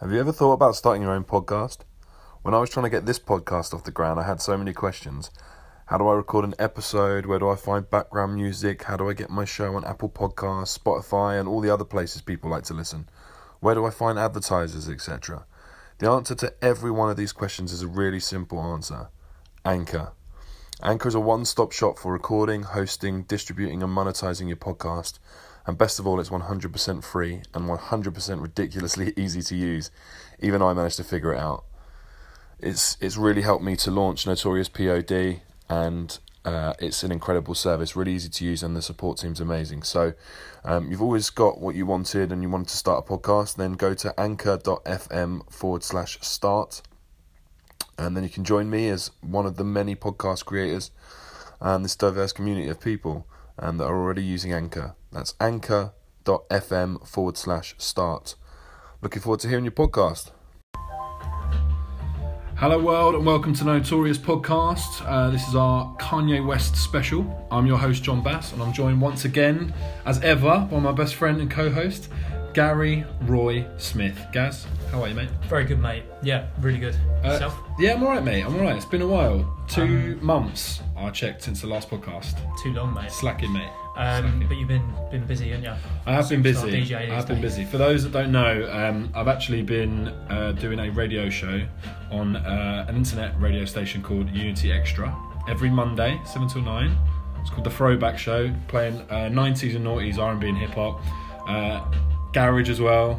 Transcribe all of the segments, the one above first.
Have you ever thought about starting your own podcast? When I was trying to get this podcast off the ground, I had so many questions. How do I record an episode? Where do I find background music? How do I get my show on Apple Podcasts, Spotify, and all the other places people like to listen? Where do I find advertisers, etc.? The answer to every one of these questions is a really simple answer Anchor. Anchor is a one stop shop for recording, hosting, distributing, and monetizing your podcast. And best of all, it's 100% free and 100% ridiculously easy to use. Even I managed to figure it out. It's, it's really helped me to launch Notorious POD, and uh, it's an incredible service, really easy to use, and the support team's amazing. So, um, you've always got what you wanted and you wanted to start a podcast, then go to anchor.fm forward slash start and then you can join me as one of the many podcast creators and this diverse community of people um, that are already using Anchor. That's anchor.fm forward slash start. Looking forward to hearing your podcast. Hello, world, and welcome to Notorious Podcast. Uh, this is our Kanye West special. I'm your host, Jon Bass, and I'm joined once again, as ever, by my best friend and co host, Gary Roy Smith. Gaz, how are you, mate? Very good, mate. Yeah, really good. Uh, Yourself? yeah, I'm alright, mate. I'm alright. It's been a while. Two months I checked since the last podcast. Too long, mate. Slacking, mate. Um, Slacking. but you've been been busy, haven't you? I have been busy. DJ I've been busy. For those that don't know, um, I've actually been uh, doing a radio show on uh, an internet radio station called Unity Extra every Monday, seven till nine. It's called the Throwback Show, playing uh, 90s and noughties R&B and hip hop, uh, garage as well.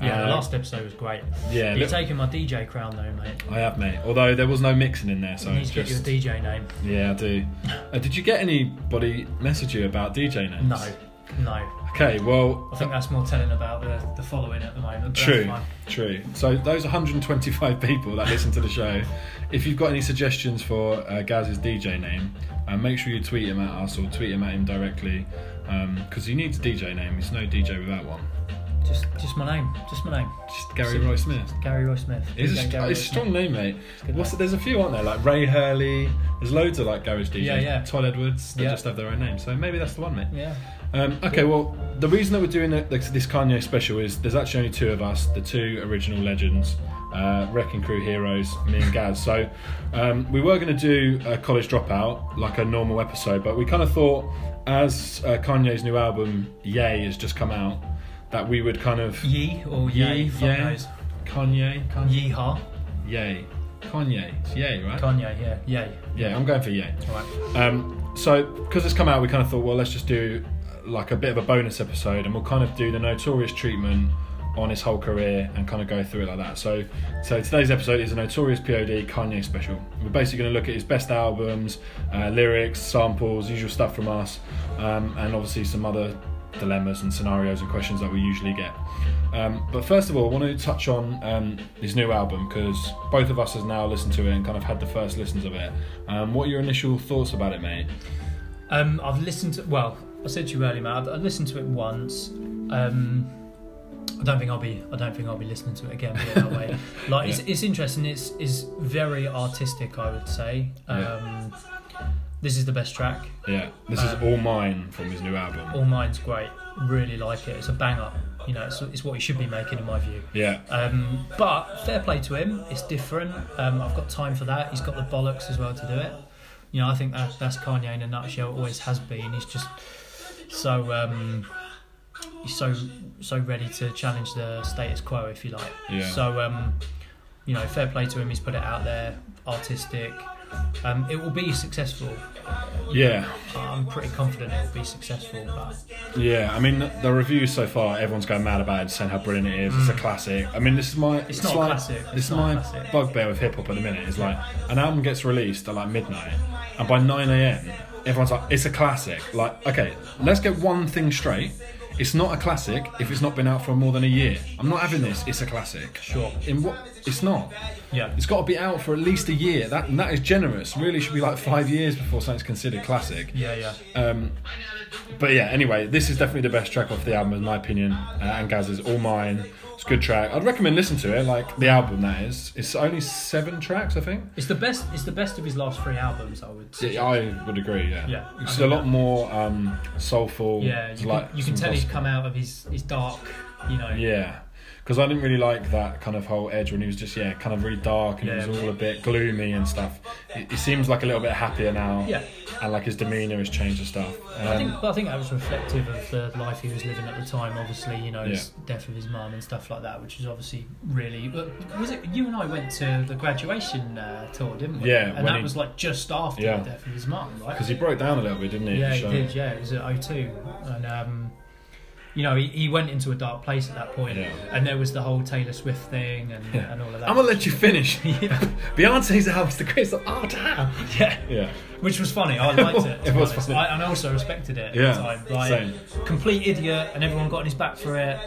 Yeah, Uh, the last episode was great. Yeah, You're taking my DJ crown though, mate. I have, mate. Although there was no mixing in there, so you need it's to get just you a DJ name. yeah, I do. Uh, did you get anybody message you about DJ names? No, no. Okay, well, I think that's more telling about the, the following at the moment. True, fine. true. So those 125 people that listen to the show, if you've got any suggestions for uh, Gaz's DJ name, uh, make sure you tweet him at us or tweet him at him directly, because he needs a DJ name. He's no DJ without one. Just just my name. Just my name. Just Gary Roy Smith. Gary Roy Smith. It's a, Gary it's a strong name, mate. good What's name. there's a few, aren't there? Like Ray Hurley. There's loads of like garage DJs. Yeah, yeah. Todd Edwards. They Yeah. just have their own name. So maybe that's the one, mate. Yeah. Um, okay, well, the reason that we're doing it- this this Kanye special is there's actually only two of us, the two original legends, uh, Wrecking Crew heroes, me and Gaz. So um, we were going to do a college dropout, like a normal episode, but we kind of thought, as uh, Kanye's new album Yay has just come out, that we would kind of Yee or Yay. Fuck yeah. knows. Kanye, Kanye, Yeehaw. Yay, Kanye, it's Yay, right? Kanye. Yeah. Yay. yeah, I'm going for Yay. All right. Um, so, because it's come out, we kind of thought, well, let's just do uh, like a bit of a bonus episode, and we'll kind of do the notorious treatment on his whole career and kind of go through it like that. So, so today's episode is a notorious POD Kanye special. We're basically going to look at his best albums, uh, lyrics, samples, usual stuff from us, um, and obviously some other dilemmas and scenarios and questions that we usually get. Um, but first of all, I want to touch on um, his new album because both of us has now listened to it and kind of had the first listens of it. Um, what are your initial thoughts about it, mate? Um, I've listened to. Well, I said to you earlier, Matt. I've, I've listened to it once. Um, I don't think I'll be. I don't think I'll be listening to it again. It that way. Like it's, Yeah. it's interesting. It's is very artistic. I would say. Um, This is the best track. Yeah, this is Um, all mine from his new album. All mine's great. Really like it. It's a banger. You know, it's, it's what he should be making in my view. Yeah, Um, but fair play to him. It's different. Um, I've got time for that. He's got the bollocks as well to do it. You know, I think that that's Kanye in a nutshell. Always has been. He's just so um, he's so so ready to challenge the status quo, if you like. Yeah. So um, you know, fair play to him. He's put it out there, artistic. Um, it will be successful. yeah, I'm pretty confident it will be successful. But yeah. I mean, the reviews so far, everyone's going mad about it, saying how brilliant it is. It's a classic. I mean, this is my. Mm. It's not a like, classic. This It's not my bugbear with hip hop at the minute. Is like an album gets released at like midnight, and by nine a.m. everyone's like, "It's a classic." Like, okay, let's get one thing straight. It's not a classic if it's not been out for more than a year. I'm not having this. It's a classic. Sure. In what? It's not. yeah, It's got to be out for at least a year. That and that is generous. Really, should be like five years before something's considered classic. yeah, yeah. Um, but yeah, anyway, this is definitely the best track off the album, in my opinion. Uh, and Gaz's All Mine. It's a good track. I'd recommend listening to it. Like the album, that is. It's only seven tracks, I think. It's the best. It's the best of his last three albums. I would. say. Yeah, I would agree. Yeah. Yeah, I It's a think lot that- more um, soulful. Yeah, you like can, you can some tell he's gospel. come out of his, his dark, you know. Yeah. Because I didn't really like that kind of whole edge when he was just yeah, kind of really dark and Yeah. it was all a bit gloomy and stuff. He, seems like a little bit happier now, Yeah. and like his demeanour has changed and stuff. I think, Um, but I think that was reflective of the life he was living at the time. Obviously, you know, his death of his mum and stuff like that, which is obviously really. But was it you and I went to the graduation uh, tour, didn't we? Yeah, and that he- was like just after Yeah. the death of his mum, right? because he broke down a little bit, didn't he? yeah, he did. Yeah, it was at O2, and um, you know, he, he went into a dark place at that point, Yeah. and there was the whole Taylor Swift thing and, Yeah. and all of that. I'm gonna let you finish. yeah, Beyonce's album's the greatest. Oh damn. yeah, Yeah. which was funny. I liked it. It was honest. funny. I, and I also respected it Yeah, at the time. Like, same. complete idiot, and everyone got on his back for it.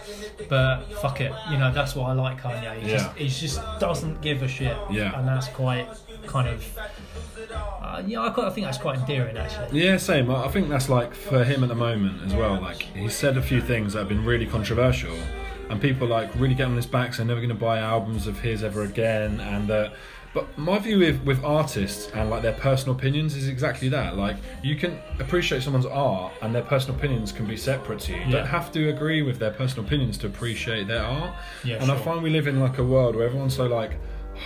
But fuck it, you know that's why I like Kanye. He Yeah. just he just doesn't give a shit. Yeah. and that's quite kind of. Uh, yeah, I, quite, I think that's quite endearing actually. Yeah, same. I think that's like for him at the moment as well. Like he said a few things that have been really controversial, and people like really get on his back. So never going to buy albums of his ever again. And uh, but my view with with artists and like their personal opinions is exactly that. Like you can appreciate someone's art, and their personal opinions can be separate to you. You Yeah. don't have to agree with their personal opinions to appreciate their art. Yeah, and I find we live in like a world where everyone's so like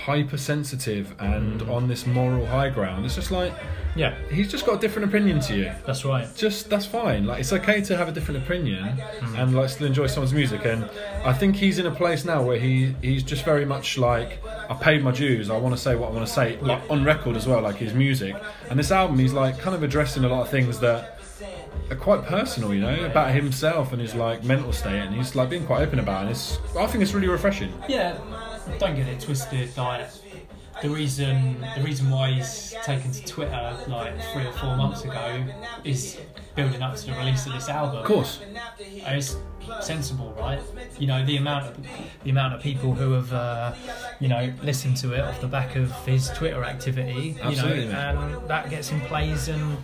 hypersensitive and Mm. on this moral high ground. It's just like Yeah, he's just got a different opinion to you. That's right. just that's fine. Like it's okay to have a different opinion Hmm. and like still enjoy someone's music. And i think he's in a place now where he he's just very much like i paid my dues. I want to say what i want to say like on record as well like his music. And this album he's like kind of addressing a lot of things that are quite personal you know about himself and his like mental state. And he's like being quite open about it. And it's i think it's really refreshing. Yeah, don't get it twisted. Like the reason the reason why he's taken to Twitter like three or four months ago is building up to the release of this album. of course it's sensible, right? You know the amount of the amount of people who have uh, you know listened to it off the back of his Twitter activity. Absolutely, you know, and that gets him plays and.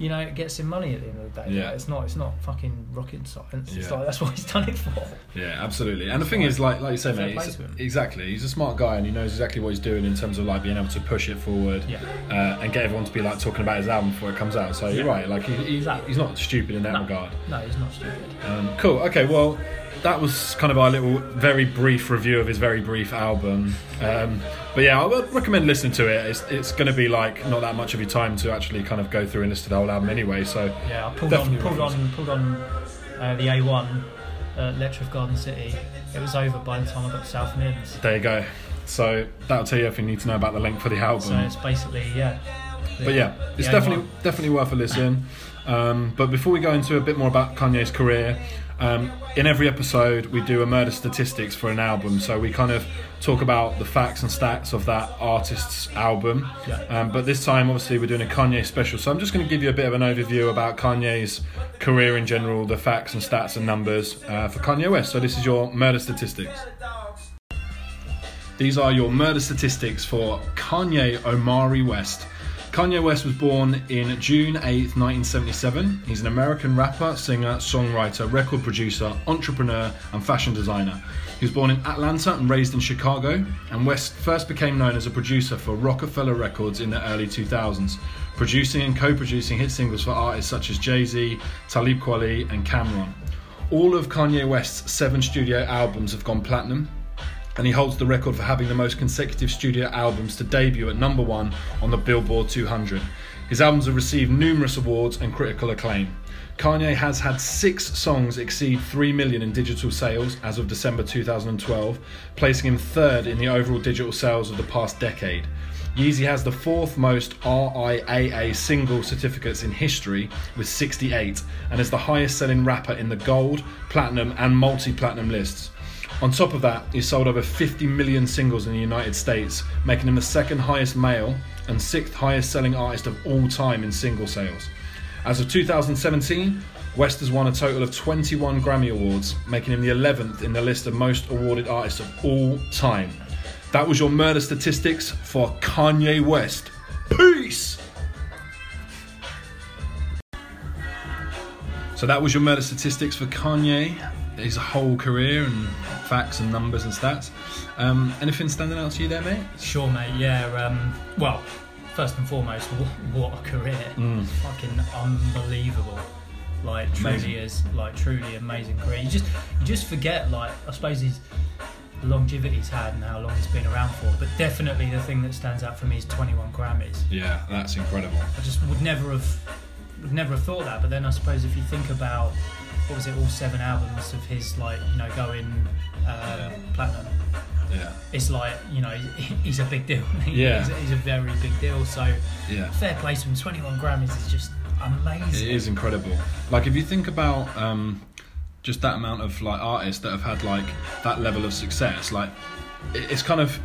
You know, it gets him money at the end of the day. Yeah. Like, it's not. It's not fucking rocket science. It's Yeah. like that's what he's done it for. Yeah, absolutely. And the thing is, like like you say, mate, he's- exactly. He's a smart guy and he knows exactly what he's doing in terms of like being able to push it forward Yeah. uh, and get everyone to be like talking about his album before it comes out. So you're right. Like he, he, Exactly. he's not stupid in that No. regard. No, he's not stupid. Um, cool. Okay. Well, that was kind of our little, very brief review of his very brief album. Um, but yeah, I would recommend listening to it. It's, it's going to be like not that much of your time to actually kind of go through and listen to the whole album anyway. So Yeah, I pulled on, pulled on, pulled on uh, the A1 at Letchworth Garden City. It was over by the time I got to South Mimms. there you go. So that'll tell you everything you need to know about the length of the album. So it's basically yeah. But yeah, it's definitely A1. definitely worth a listen. Um, but before we go into a bit more about Kanye's career, um, in every episode we do a murder statistics for an album. So we kind of talk about the facts and stats of that artist's album. Yeah. Um, but this time, obviously, we're doing a Kanye special. So I'm just going to give you a bit of an overview about Kanye's career in general, the facts and stats and numbers uh, for Kanye West. So this is your murder statistics. These are your murder statistics for Kanye Omari West. Kanye West was born in June 8th, 1977. He's an American rapper, singer, songwriter, record producer, entrepreneur, and fashion designer. He was born in Atlanta and raised in Chicago, and West first became known as a producer for Roc-A-Fella Records in the early 2000s, producing and co producing hit singles for artists such as Jay Z, Talib Kweli, and Cam'ron. All of Kanye West's seven studio albums have gone platinum, and he holds the record for having the most consecutive studio albums to debut at number one on the Billboard 200. His albums have received numerous awards and critical acclaim. Kanye has had six songs exceed 3 million in digital sales as of December 2012, placing him third in the overall digital sales of the past decade. Yeezy has the fourth most RIAA single certificates in history with 68 and is the highest selling rapper in the gold, platinum, and multi platinum lists. On top of that, he sold over 50 million singles in the United States, making him the second highest male and sixth highest selling artist of all time in single sales. As of 2017, West has won a total of 21 Grammy Awards, making him the 11th in the list of most awarded artists of all time. That was your murder statistics for Kanye West. Peace! So that was your murder statistics for Kanye, his whole career and facts and numbers and stats. Um, anything standing out to you there, mate? Sure, mate. Yeah. Um, well, first and foremost, what, what a career! Mm. Fucking unbelievable. Like truly Amazing. is like truly amazing career. You just you just forget like I suppose he's longevity he's had and how long he's been around for. But definitely the thing that stands out for me is 21 Grammys. Yeah, that's incredible. I just would never have would never have thought that. But then I suppose if you think about what was it, all seven albums of his, like you know, going uh, platinum. Yeah, It's like you know he's a big deal. Yeah. he's, he's a very big deal. So yeah. fair play to him. 21 Grammys is just amazing. It is incredible. Like if you think about um, just that amount of like artists that have had like that level of success, like it's kind of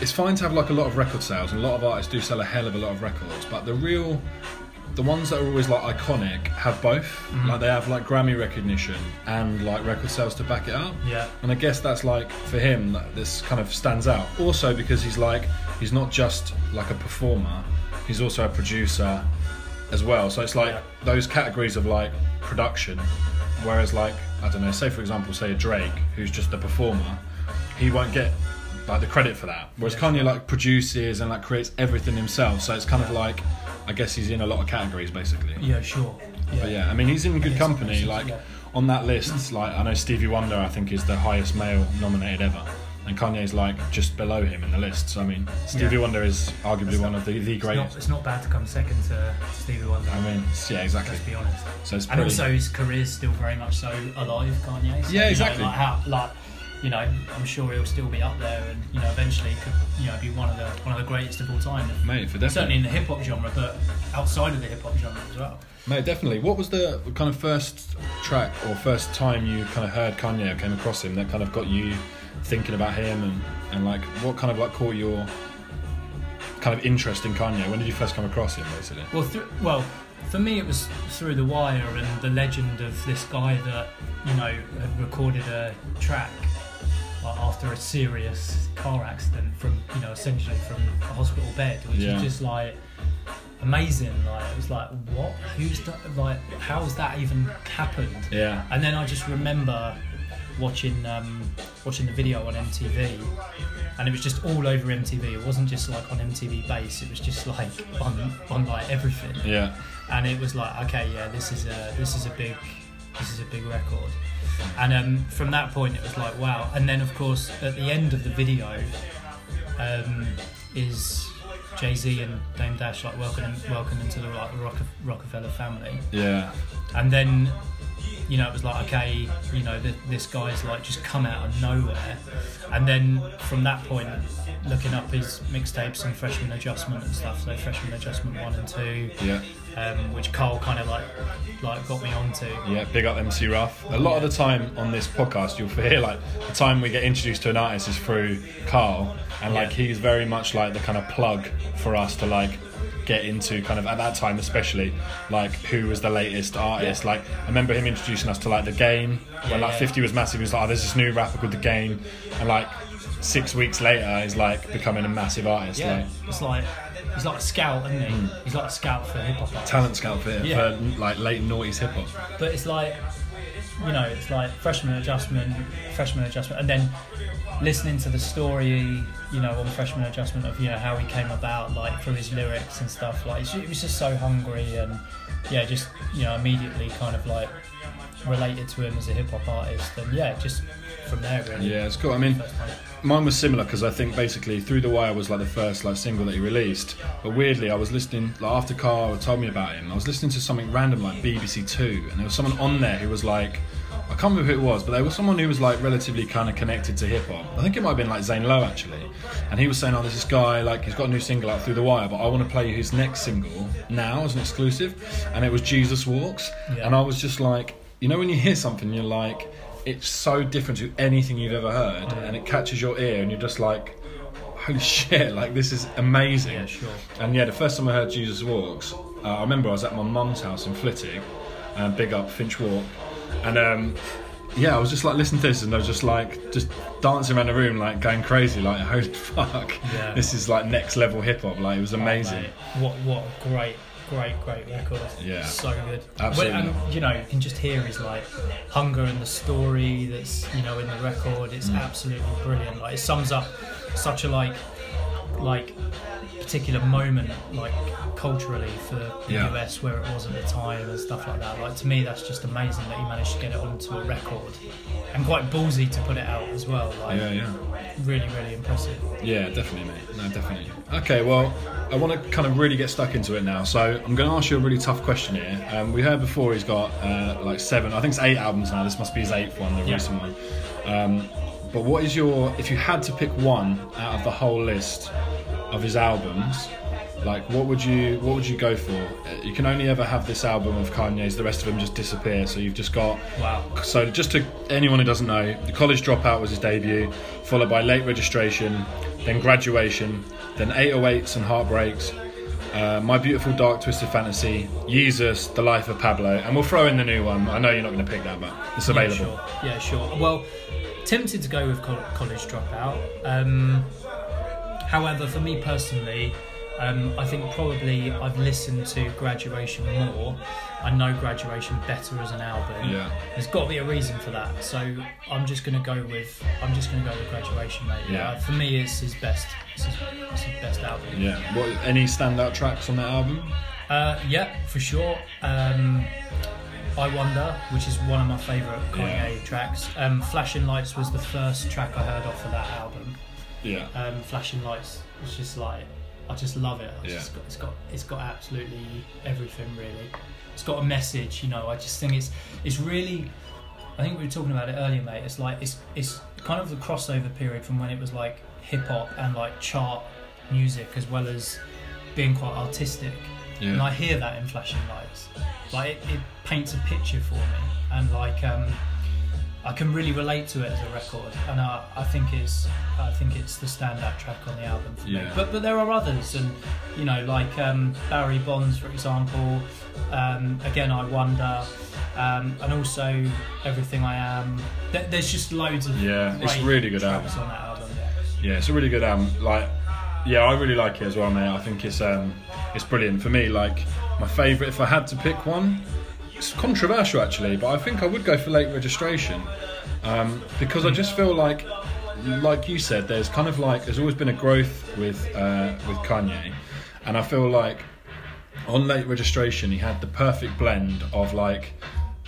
it's fine to have like a lot of record sales, and a lot of artists do sell a hell of a lot of records, but the real the ones that are always like iconic have both. Mm-hmm. Like they have like Grammy recognition and like record sales to back it up. Yeah. And I guess that's like for him that this kind of stands out. Also because he's like he's not just like a performer, he's also a producer as well. So it's like Yeah. those categories of like production. Whereas like I don't know, say for example, say a Drake who's just a performer, he won't get like the credit for that. Whereas Yeah. Kanye like produces and like creates everything himself. So it's kind of like I guess he's in a lot of categories basically. Yeah, sure. But yeah, I mean he's in good company. Like yeah. on that list, like I know Stevie Wonder, I think is the highest male nominated ever, and Kanye's like just below him in the list. So I mean, Stevie Yeah. Wonder is arguably one of the the It's not, it's not bad to come second to Stevie Wonder. I mean, yeah, exactly. Let's be honest. So it's And also his career's still very much so alive, Kanye. So, Yeah, you know, exactly. like how, like, you know, I'm sure he'll still be up there, and you know, eventually could, you know, be one of the one of the greatest of all time. Mate, for Certainly in the hip hop genre, but outside of the hip hop genre as well. Mate, definitely. What was the kind of first track or first time you kind of heard Kanye or came across him that kind of got you thinking about him and, and like what kind of like caught your kind of interest in Kanye? When did you first come across him, basically? Well, thr well, for me it was through The Wire and the legend of this guy that you know had recorded a track after a serious car accident from you know essentially from a hospital bed, which Yeah. is just like amazing. Like it was like what? Who's done? Like how's that even happened? Yeah. And then I just remember watching um, watching the video on MTV, and it was just all over MTV. It wasn't just like on MTV Base. It was just like on on like everything. Yeah. And it was like, okay, yeah, this is a this is a big this is a big record. And um, from that point, it was like, wow. And then of course, at the end of the video, um, is Jay Z and Dame Dash like welcoming welcoming to the like, Rock- Roc-A-Fella family Yeah. and then you know it was like okay you know th- this guy's like just come out of nowhere and then from that point looking up his mixtapes and freshman adjustment and stuff so freshman adjustment one and two Yeah. um, which Carl kind of like like got me onto Yeah, big up MC Ruff. A lot of the time on this podcast, you'll hear like the time we get introduced to an artist is through Carl, and like Yeah. he's very much like the kind of plug for us to like get into kind of at that time especially like who was the latest artist? Yeah. like i remember him introducing us to like the game. When Yeah, like yeah. 50 was massive he was like oh, there's this new rapper called the game. And like six weeks later he's like becoming a massive artist yeah. like it's like he's like a scout isn't he? Hmm. He's like a scout for hip hop talent scout for, for like late noughties hip-hop. But it's like you know it's like freshman adjustment freshman adjustment and then listening to the story you know on freshman adjustment of you know how he came about like through his lyrics and stuff like it was just so hungry and yeah just you know immediately kind of like related to him as a hip-hop artist and yeah just from there really yeah it's cool i mean Mine was similar because I think basically Through the Wire was like the first like single that he released. But weirdly, I was listening like after Carl told me about him. I was listening to something random like BBC Two, and there was someone on there who was like, I can't remember who it was, but there was someone who was like relatively kind of connected to hip hop. I think it might have been like Zane Lowe actually, and he was saying, "Oh, there's this guy like he's got a new single out Through the Wire, but I want to play his next single now as an exclusive," and it was Jesus Walks, Yeah. and I was just like, you know, when you hear something, you're like it's so different to anything you've ever heard and it catches your ear and you're just like holy shit like this is amazing Yeah, sure. and yeah the first time i heard jesus walks uh, i remember i was at my mum's house in flitwick and big up finch walk and um, yeah i was just like listening to this and i was just like just dancing around the room like going crazy like holy fuck Yeah. this is like next level hip-hop like it was amazing Oh. What what a great, great, great record. Yeah. So good. Absolutely. But, and you know, you can just hear his like hunger and the story that's you know in the record. It's Mm. absolutely brilliant. Like it sums up such a like like particular moment, like culturally for the Yeah. US where it was at the time and stuff like that. Like to me, that's just amazing that he managed to get it onto a record and quite ballsy to put it out as well. Like Yeah, yeah. really, really impressive. Yeah, definitely, mate. No, definitely. Okay, well, I want to kind of really get stuck into it now. So I'm going to ask you a really tough question here. Um, we heard before he's got uh, like seven, I think it's eight albums now. This must be his eighth one, the Yeah. recent one. Um, but what is your, if you had to pick one out of the whole list of his albums, like what would you what would you go for? Uh, You can only ever have this album of Kanye's. The rest of them just disappear. So you've just got Wow. so just to anyone who doesn't know, the college dropout was his debut, followed by late registration, then graduation, then 808s and heartbreaks, uh, my beautiful dark twisted fantasy, Jesus, the life of Pablo, and we'll throw in the new one. I know you're not going to pick that, but it's available. Yeah, sure. Yeah, sure. Well, tempted to go with college dropout. Um, however, for me personally, um, I think probably I've listened to Graduation more. I know Graduation better as an album. Yeah. There's got to be a reason for that. So I'm just going to go with I'm just going to go with Graduation, mate. Yeah. Uh, for me, it's his best. It's his, it's his best album. Yeah. What any standout tracks on that album? Uh, yeah, for sure. Um, I Wonder, which is one of my favourite Kanye Yeah. tracks. Um, Flashing Lights was the first track I heard off of that album. Yeah. Um, Flashing Lights It's just like, I just love it. It's, Yeah. just got, it's got it's got absolutely everything really. It's got a message, you know. I just think it's it's really. I think we were talking about it earlier, mate. It's like it's it's kind of the crossover period from when it was like hip hop and like chart music as well as being quite artistic. Yeah. And I hear that in flashing lights. Like it, it paints a picture for me, and like um, I can really relate to it as a record. And I, I think it's I think it's the standout track on the album for me. But but there are others, and you know like um, Barry Bonds, for example. Um, again, I wonder. Um, and also everything I am. There- There's just loads of Yeah, it's really good album. on that album. Yeah, it's a really good album. Like, yeah, I really like it as well, mate. I think it's um, it's brilliant for me. Like, my favourite, if I had to pick one, it's controversial actually, but I think I would go for Late Registration um, because I just feel like, like you said, there's kind of like there's always been a growth with uh, with Kanye, and I feel like on Late Registration he had the perfect blend of like.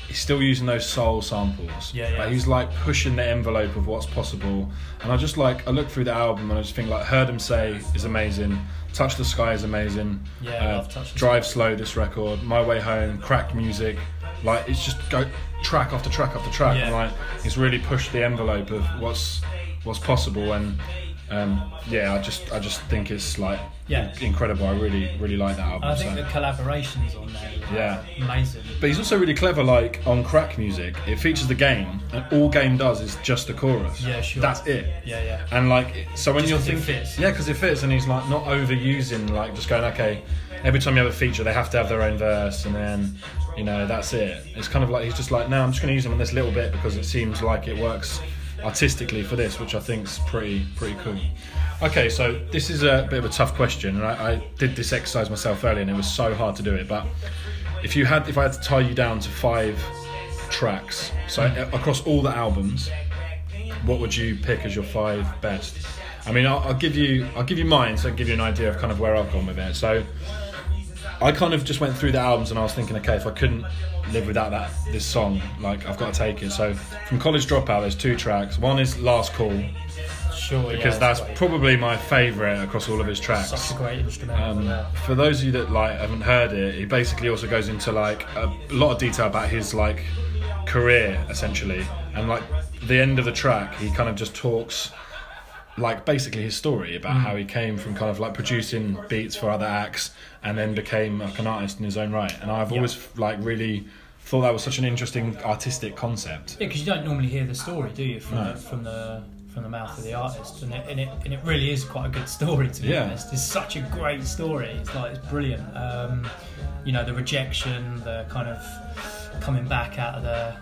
He's still using those soul samples. Yeah, yeah. Like, he's like pushing the envelope of what's possible. And I just like I look through the album and I just think like Heard 'Em Say is amazing. Touch the Sky is amazing. Yeah, Uh, love Touch the Drive Slow this record. My Way Home. Crack music. Like it's just go track after track after track. Yeah. And like he's really pushed the envelope of what's what's possible. And um, yeah, I just I just think it's like Yeah. incredible. I really really like that album. I think so. the collaborations on there, Yeah. amazing. But he's also really clever, like on crack music. It features the game, and all game does is just the chorus. Yeah, sure. That's it. Yeah, yeah. And like, so when Just you're thinking, fits. yeah, because it fits, and he's like not overusing, like just going, okay, every time you have a feature, they have to have their own verse, and then, you know, that's it. It's kind of like he's just like, no, I'm just going to use them on this little bit because it seems like it works artistically for this, which I think's pretty pretty cool. Okay, so this is a bit of a tough question, and I, I did this exercise myself earlier, and it was so hard to do it. But if you had, if I had to tie you down to five tracks, so mm. across all the albums, what would you pick as your five best? I mean, I'll, I'll give you, I'll give you mine, so I will give you an idea of kind of where I've gone with it. So, I kind of just went through the albums and I was thinking, okay, if I couldn't live without that this song, like I've got to take it. So, from College Dropout, there's two tracks. One is Last Call Sure, because yeah, that's great. probably my favourite across all of his tracks. such a great instrumental. Um, yeah. for those of you that like haven't heard it, he basically also goes into like a lot of detail about his like career essentially, and like the end of the track, he kind of just talks like basically his story about how he came from kind of like producing beats for other acts and then became like an artist in his own right. And I've Yeah. always like really thought that was such an interesting artistic concept. Yeah, because you don't normally hear the story, do you, from No. the, from the from the mouth of the artist, and it, and it and it really is quite a good story to be Yeah. honest. It's such a great story. It's like it's brilliant. Um, you know, the rejection, the kind of coming back out of the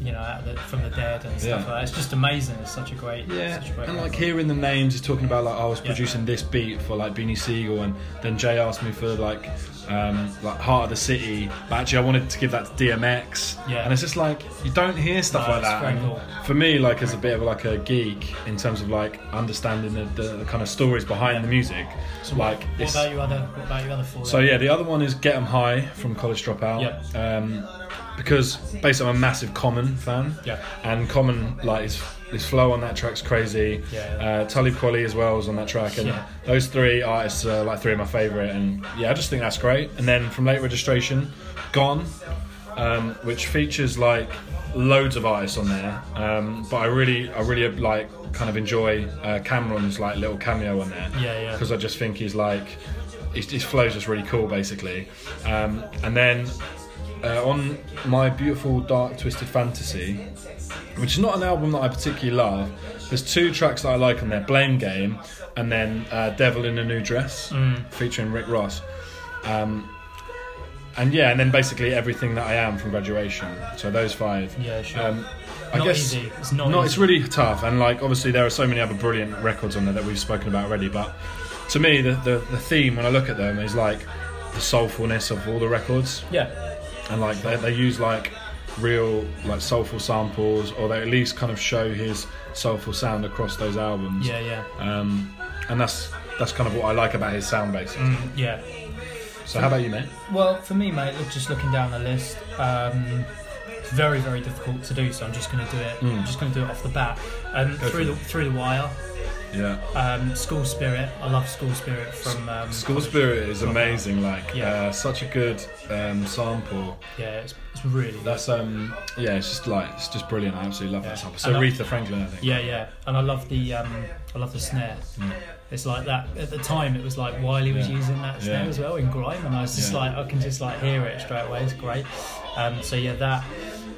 you know, out of the, from the dead and stuff Yeah. like that. It's just amazing. It's such a great, Yeah, such a great and like record. hearing the names, he's talking about like I was Yeah. producing this beat for like Beanie Sigel, and then Jay asked me for like um, like Heart of the City. But actually, I wanted to give that to DMX. Yeah. and it's just like you don't hear stuff No, like that. cool. For me, like as a bit of like a geek in terms of like understanding the, the, the kind of stories behind the music, So like what, what about your other? What about your other four? so then? yeah, the other one is Get 'Em High from College Dropout. Yep. Um, because basically I'm a massive Common fan. Yeah. And Common like his his flow on that track's crazy. Yeah. Uh, Talib Kweli as well is on that track, and Yeah. those three artists are like three of my favourite. And yeah, I just think that's great. And then from Late Registration, Gone, um, which features like loads of artists on there. Um, but I really, I really like kind of enjoy uh, Cam'ron's like little cameo on there Yeah, yeah. because I just think he's like his, his flow's just really cool basically um, and then uh, on my beautiful dark twisted fantasy which is not an album that I particularly love there's two tracks that I like on there Blame Game and then uh, Devil in a New Dress Mm. featuring Rick Ross um, and yeah and then basically everything that I am from graduation so those five Yeah, sure. um, I not guess easy. It's not. no, easy. it's really tough, and like obviously there are so many other brilliant records on there that we've spoken about already. But to me, the, the the theme when I look at them is like the soulfulness of all the records, Yeah, and like they, they use like real like soulful samples, or they at least kind of show his soulful sound across those albums. yeah, yeah, Um, and that's that's kind of what I like about his sound basically. mm, yeah. So how about you, mate? Well, for me, mate, look, just looking down the list, um, it's very, very difficult to do. So I'm just going to do it. Mm. I'm just going to do it off the bat. Um, Go through the through the wire, Yeah, um, School Spirit. I love School Spirit from um, School College- Spirit is amazing. Like Yeah. uh, such a good um, sample. Yeah, it's, it's really. good. That's um yeah, it's just like it's just brilliant. I absolutely love Yeah. that sample. So Aretha Franklin, I think. Yeah, yeah, and I love the um, I love the snare. Mm. It's like that at the time. It was like Wiley was Yeah. using that snare as well in grime, and I was just like I can just like hear it straight away. It's great. Um, so yeah, that,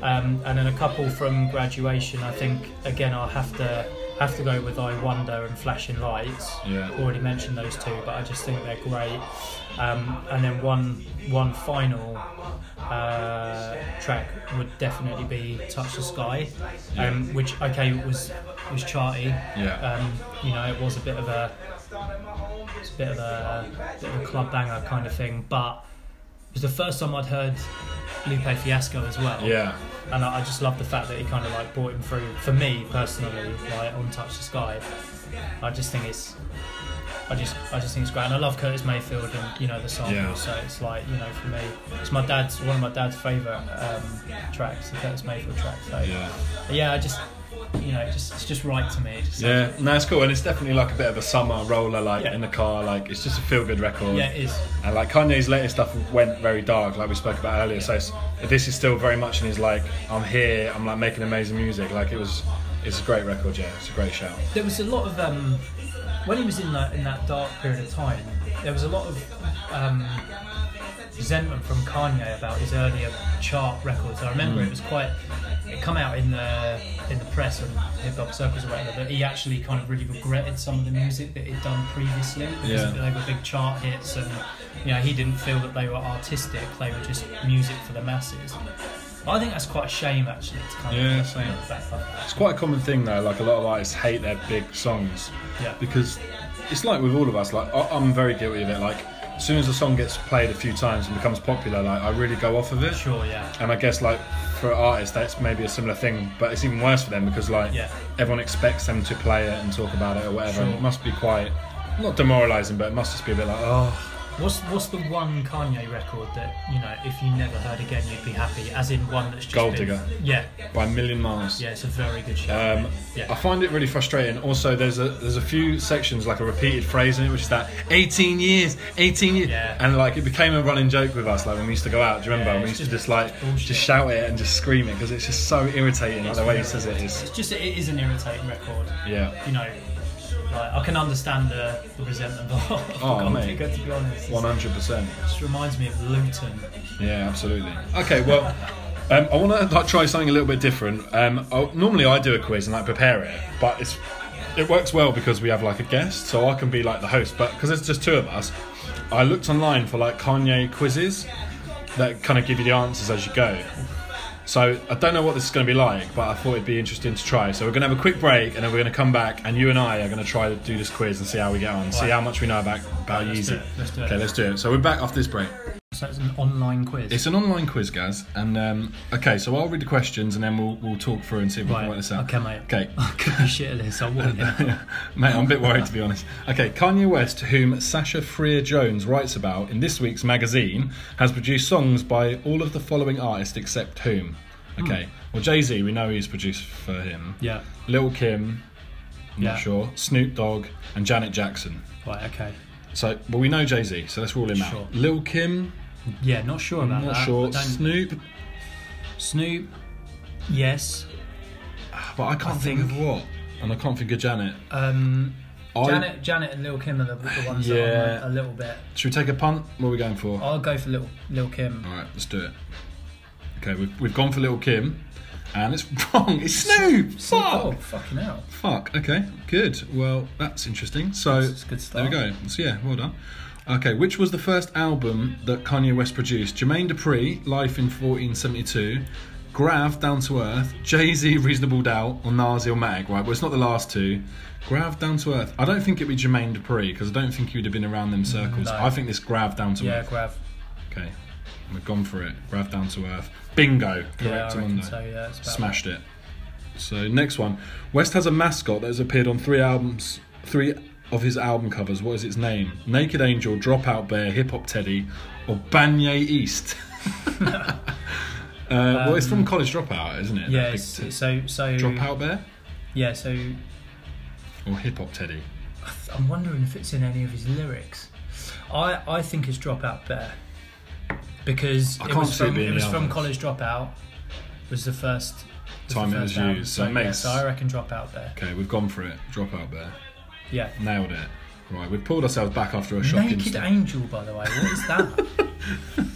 um, and then a couple from graduation. I think again I'll have to have to go with I Wonder and Flashing Lights. Yeah. Already mentioned those two, but I just think they're great. Um, and then one one final uh, track would definitely be Touch the Sky, um, which okay was was charty. Yeah. Um, you know, it was a bit of a it's a bit of a, bit of a club banger kind of thing, but it was the first time I'd heard Lupe Fiasco as well. Yeah. And I, I just love the fact that he kind of like brought him through. For me personally, like on Touch the Sky, I just think it's. I just, I just think it's great, and I love Curtis Mayfield and you know the song. Yeah. So it's like you know for me, it's my dad's one of my dad's favourite um, tracks, the Curtis Mayfield track. So Yeah. yeah, I just, you know, it just it's just right to me. It just Yeah. No, it's cool, and it's definitely like a bit of a summer roller, like Yeah. in the car. Like it's just a feel good record. Yeah, it is. And like Kanye's latest stuff went very dark, like we spoke about earlier. So it's, this is still very much in his like, I'm here, I'm like making amazing music. Like it was, it's a great record. Yeah, it's a great shout. There was a lot of um, when he was in that in that dark period of time. There was a lot of um, resentment from Kanye about his earlier chart records. I remember Mm. it was quite. It come out in the in the press and hip hop circles or whatever that he actually kind of really regretted some of the music that he'd done previously because Yeah. they were big chart hits and you know he didn't feel that they were artistic. They were just music for the masses. I think that's quite a shame actually. To kind Yeah, of same. look back that. It's quite a common thing though. Like a lot of artists hate their big songs Yeah. because it's like with all of us. Like I'm very guilty of it. Like as soon as a song gets played a few times and becomes popular, like I really go off of it. Sure. Yeah. And I guess like for artists, that's maybe a similar thing, but it's even worse for them because like Yeah. everyone expects them to play it and talk about it or whatever. Sure. it must be quite not demoralising, but it must just be a bit like oh What's what's the one Kanye record that you know if you never heard again you'd be happy? As in one that's just Gold been- Digger. Yeah, by a million miles. yeah, it's a very good show. Um, Yeah. I find it really frustrating. Also, there's a there's a few sections like a repeated phrase in it, which is that 18 years, 18 years, Yeah. and like it became a running joke with us. Like when we used to go out, do you remember? Yeah, we it's used to just just like bullshit. just shout it and just scream it because it's just so irritating. Like the way he says it is. It's just it is an irritating record. Yeah. You know, like I can understand the, the resentment of Oh, mate. To be honest. 100. percent just reminds me of Luton. Yeah, absolutely. Okay, well, um, I want to like, try something a little bit different. Um, I, normally, I do a quiz and like prepare it, but it's it works well because we have like a guest, so I can be like the host. But because it's just two of us, I looked online for like Kanye quizzes that kind of give you the answers as you go. So I don't know what this is going to be like, but I thought it'd be interesting to try. So we're going to have a quick break, and then we're going to come back, and you and I are going to try to do this quiz and see how we get on, see how much we know about about do Yeezy. it, let's do it. Okay, let's do it. So we're back after this break. So it's an online quiz. It's an online quiz, Gaz, and um, okay, so I'll read the questions, and then we'll we'll talk through and see if we right. can work this out. Okay, mate. Okay. I could be shit at this. I warn you. Mate, I'm a bit worried to be honest. Okay, Kanye West, whom Sasha Frere-Jones writes about in this week's magazine, has produced songs by all of the following artists except whom? Okay, well, Jay Z, we know he's produced for him. yeah. Lil Kim, I'm Yeah. not sure. Snoop Dogg, and Janet Jackson. Right. Okay. So, well, we know Jay Z, so let's rule him Sure. out. Lil Kim, Yeah. Not sure about not that. sure. Snoop, Snoop. Yes. but I can't I think, think- of what. And I can't think of Janet. Um, I- Janet, Janet, and Lil Kim are the, the ones Yeah. that I'm a little bit. Should we take a punt? What are we going for? I'll go for Lil Lil Kim. All right, let's do it. Okay, we've, we've gone for Little Kim, and it's wrong. It's Snoop. Snoop Fuck. Fucking hell. Fuck. Okay, good. Well, that's interesting. So It's good there we go. So yeah, well done. Okay, which was the first album that Kanye West produced? Jermaine Dupri, Life in 1472, Grav, Down to Earth, Jay Z, Reasonable Doubt, or Nas Illmatic. Right, well, it's not the last two. Grav, Down to Earth. I don't think it'd be Jermaine Dupri because I don't think he would have been around them circles. No. I think this Grav, Down to Yeah, Earth. Yeah, Grav. Okay, we've gone for it. Grav, Down to Earth. Bingo. Correct. Yeah, so. Yeah, Smashed it. So next one, West has a mascot that has appeared on three albums, three of his album covers. What is its name? Naked Angel, Dropout Bear, Hip Hop Teddy, or Banye East? uh, well, it's from College Dropout, isn't it? Um, Yeah, That big it's, t- so so Dropout Bear Yeah, so or Hip Hop Teddy? I'm wondering if it's in any of his lyrics. I I think it's Dropout Bear because I it can't was it from being it was from. College Dropout. Was the first was Time the it was used, So, so it yeah, makes- so I reckon Dropout Bear. Okay, we've gone for it. Dropout Bear, Yeah. nailed it. Right, we've pulled ourselves back after a shocking. Naked start. Angel, by the way. What is that?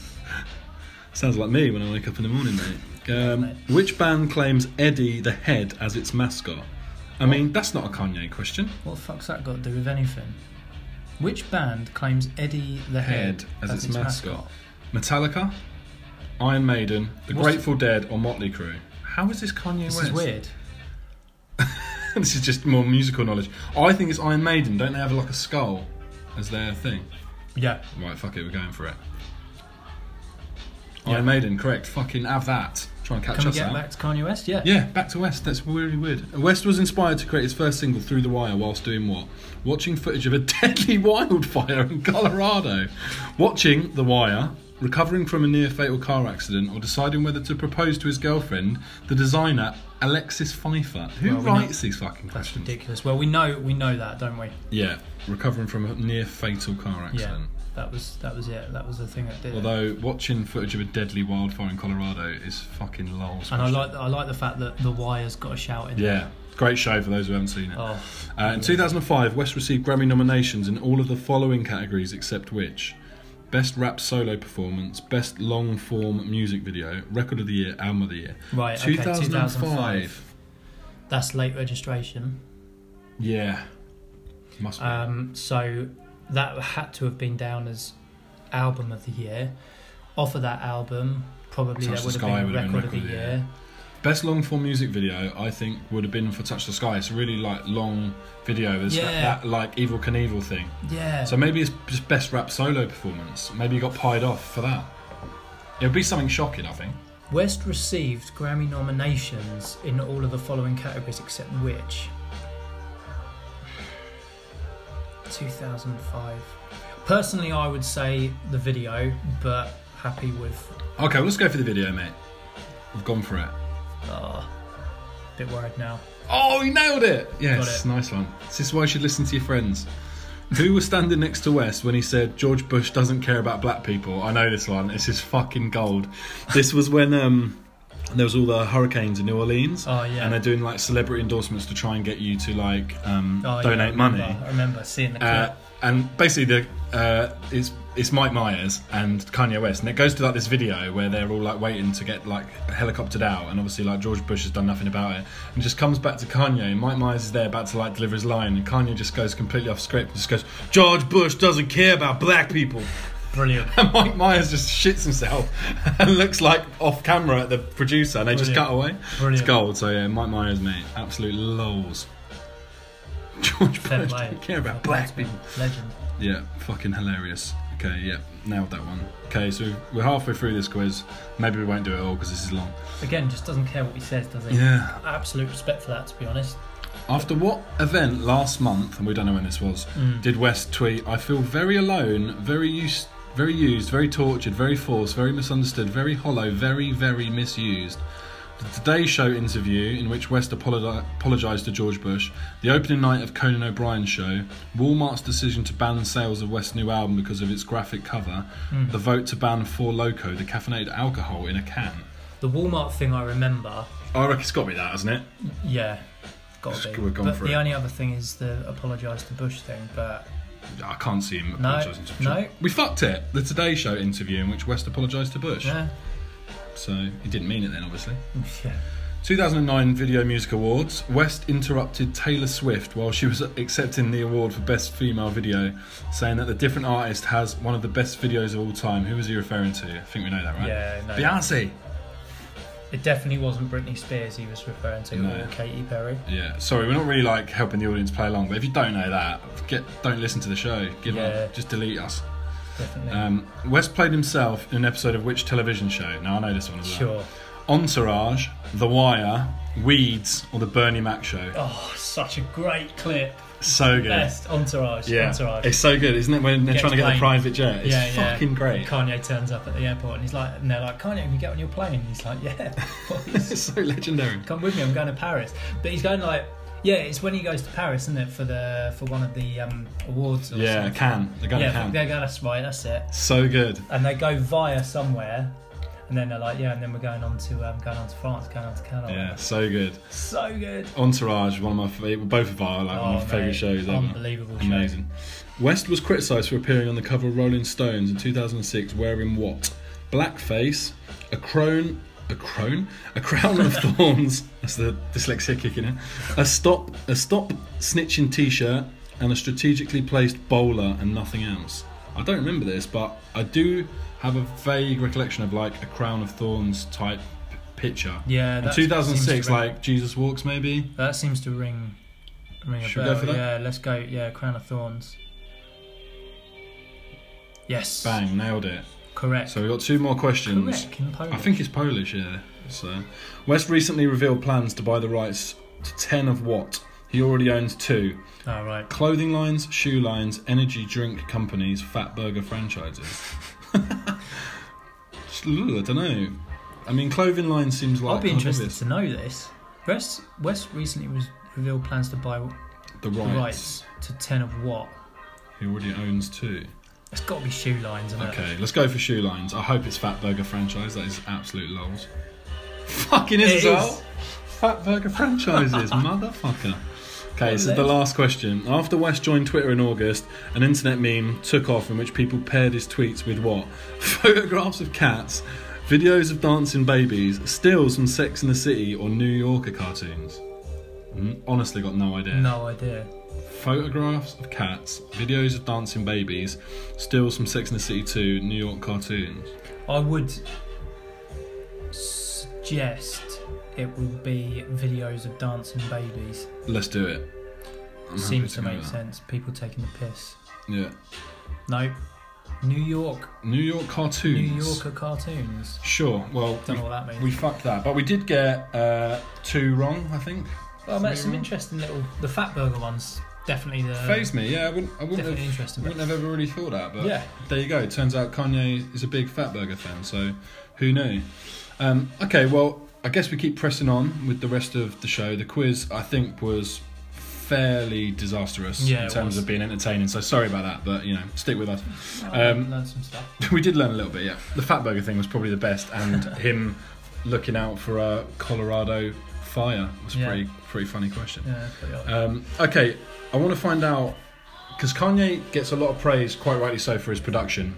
Sounds like me when I wake up in the morning, mate. Um, which band claims Eddie the Head as its mascot? I mean, that's not a Kanye question. what the fuck's that got to do with anything? Which band claims Eddie the Head, Head as, its, mascot. Metallica, Iron Maiden, The What's- Grateful Dead, or Motley Crue? How is this Kanye This West? is weird. this is just more musical knowledge. I think it's Iron Maiden. Don't they have like a skull as their thing? Yeah. Right, fuck it, we're going for it. Yeah. Iron Maiden, correct. Fucking have that. Try and catch Can we us get out. back to Kanye West? Yeah. Yeah, back to West. That's really weird. West was inspired to create his first single, Through the Wire, whilst doing what? Watching footage of a deadly wildfire in Colorado. Watching The Wire, recovering from a near fatal car accident, or deciding whether to propose to his girlfriend, the designer Alexis Phifer. Who Well, we know- writes these fucking That's questions? ridiculous. Well, we know we know that, don't we? Yeah, recovering from a near fatal car accident. Yeah. That was that was it. That was the thing that did it. Although watching footage of a deadly wildfire in Colorado is fucking lol. And I like I like the fact that the wire's got a shout in. Yeah, great show for those who haven't seen it. Oh, Uh, in 2005, West received Grammy nominations in all of the following categories except which? Best Rap Solo Performance, Best Long Form Music Video, Record of the Year, Album of the Year. right. Okay. 2005. 2005. That's late registration. Yeah. Must be. Um, so that had to have been down as album of the year. Off of that album, probably Touch there the would have been record, been of the Record of the year. Best Long Form Music Video, I think, would have been for Touch the Sky. It's a really like long video. That, Yeah. that like Evel Knievel thing. Yeah. So maybe it's just Best Rap Solo Performance. Maybe you got pied off for that. It would be something shocking, I think. West received Grammy nominations in all of the following categories except which? 2005. Personally, I would say the video, but happy with. Okay, well, let's go for the video, mate. We've gone for it. Uh, bit worried now. Oh, you nailed it! Yes, Got nice one. This is why you should listen to your friends. Who was standing next to West when he said George Bush doesn't care about black people? I know this one. This is fucking gold. This was when um, there was all the hurricanes in New Orleans, Oh yeah. and they're doing like celebrity endorsements to try and get you to like um, Oh, yeah, I donate remember. money. I remember seeing the clip. Uh, and basically, the uh, it's it's Mike Myers and Kanye West, and it goes to like this video where they're all like waiting to get like helicoptered out, and obviously like George Bush has done nothing about it, and just comes back to Kanye, and Mike Myers is there about to like deliver his line, and Kanye just goes completely off script, and just goes, George Bush doesn't care about black people. Brilliant. And Mike Myers just shits himself and looks like off camera at the producer, and they just cut away. Brilliant. It's gold. So yeah, Mike Myers, mate, absolute lols. George Bush don't care about black people. Legend. Yeah, fucking hilarious. Okay, yeah, nailed that one. Okay, so we're halfway through this quiz. Maybe we won't do it all because this is long. Again, just doesn't care what he says, does he? Yeah. Absolute respect for that, to be honest. After what event last month, and we don't know when this was, Mm. did West tweet, I feel very alone, very used, very used, very tortured, very forced, very misunderstood, very hollow, very, very misused. The Today Show interview, in which West apologised to George Bush, the opening night of Conan O'Brien's show, Walmart's decision to ban sales of West's new album because of its graphic cover, Mm. the vote to ban Four Loco, the caffeinated alcohol in a can. The Walmart thing I remember, I reckon it's got to be that, hasn't it? yeah, got to be. we've gone But the it. only other thing is the apologise to Bush thing, but I can't see him No, apologising to Bush. no. We fucked it. The Today Show interview in which West apologised to Bush. yeah, So he didn't mean it then, obviously. yeah. 2009 Video Music Awards. West interrupted Taylor Swift while she was accepting the award for Best Female Video, saying that the different artist has one of the best videos of all time. Who was he referring to? I think we know that, right? Yeah, no. Beyonce. It definitely wasn't Britney Spears he was referring to, No. or Katy Perry. Yeah. Sorry, we're not really like helping the audience play along, but if you don't know that, get don't listen to the show. Give Yeah. up. Just delete us. Definitely. Um, West played himself in an episode of which television show? Now I know this one as well. sure. Entourage, The Wire, Weeds, or The Bernie Mac Show. Oh, such a great clip. So good. Best Entourage. Yeah, Entourage. it's so good, isn't it? When they're Gets trying to get the private jet, it's yeah, yeah. fucking great. Kanye turns up at the airport and he's like, and they're like, Kanye, can you get on your plane? He's like, yeah. it's so legendary. Come with me. I'm going to Paris. But he's going like, yeah. It's when he goes to Paris, isn't it, for the for one of the um, awards? Or Yeah, something. can they're going yeah, to can. they go. That's right. That's it. So good. And they go via somewhere, and then they're like, yeah. And then we're going on to um, going on to France, going on to Canada. Yeah, so good. So good. Entourage, one of my favorite, both of our like one of Oh, my favorite mate, shows ever. Unbelievable. show. Amazing. West was criticised for appearing on the cover of Rolling Stones in 2006 wearing what? Blackface, a crone, a crone, a crown of thorns. That's the dyslexia kicking in. A stop, a stop snitching T-shirt, and a strategically placed bowler, and nothing else. I don't remember this, but I do have a vague recollection of like a crown of thorns type p- picture. Yeah. In that 2006, seems to ring- like Jesus Walks, maybe. that seems to ring. Ring a Should we bell. go for that? Yeah, let's go. Yeah, Crown of Thorns. Yes. Bang, nailed it. Correct. So we've got two more questions. Correct in Polish. I think it's Polish, yeah. So, West recently revealed plans to buy the rights to 10 of what? He already owns two Oh, right. clothing lines, shoe lines, energy drink companies, fat burger franchises. Just, ooh, I don't know. I mean, clothing line seems like I'll be interested to know this. West, West recently was revealed plans to buy the the rights. rights to 10 of what? He already owns two. It's got to be shoe lines, isn't it? Okay, let's go for shoe lines. I hope it's Fat Burger franchise. That is absolute lols. Fucking is It as well. Fat Burger franchises, motherfucker. Okay, so the last question. After West joined Twitter in August, an internet meme took off in which people paired his tweets with what? Photographs of cats, videos of dancing babies, stills from Sex in the City or New Yorker cartoons. Mm, Honestly, got no idea. No idea. Photographs of cats, videos of dancing babies, stills from Sex and the City 2, New York cartoons. I would suggest it would be videos of dancing babies. Let's do it. I'm Seems to go make sense. People taking the piss. Yeah. No. New York. New York cartoons. New Yorker cartoons. Sure. Well, Don't we, know what that means. we fucked that, but we did get uh, two wrong, I think. well, mate, some Maybe. interesting little. The Fat Burger ones. Definitely the. Phased me. Yeah, I wouldn't. I wouldn't Definitely have. interesting. I wouldn't have ever really thought that, but Yeah. there you go. It turns out Kanye is a big Fat Burger fan, so who knew? Um, okay, well, I guess we keep pressing on with the rest of the show. The quiz, I think, was fairly disastrous Yeah, in terms was. of being entertaining. So sorry about that, but you know, stick with us. Um, learned some stuff. we did learn a little bit. Yeah, the Fat Burger thing was probably the best, and him looking out for a Colorado fire was Yeah. pretty pretty funny question. Yeah, pretty. Um, okay, I want to find out because Kanye gets a lot of praise, quite rightly so, for his production.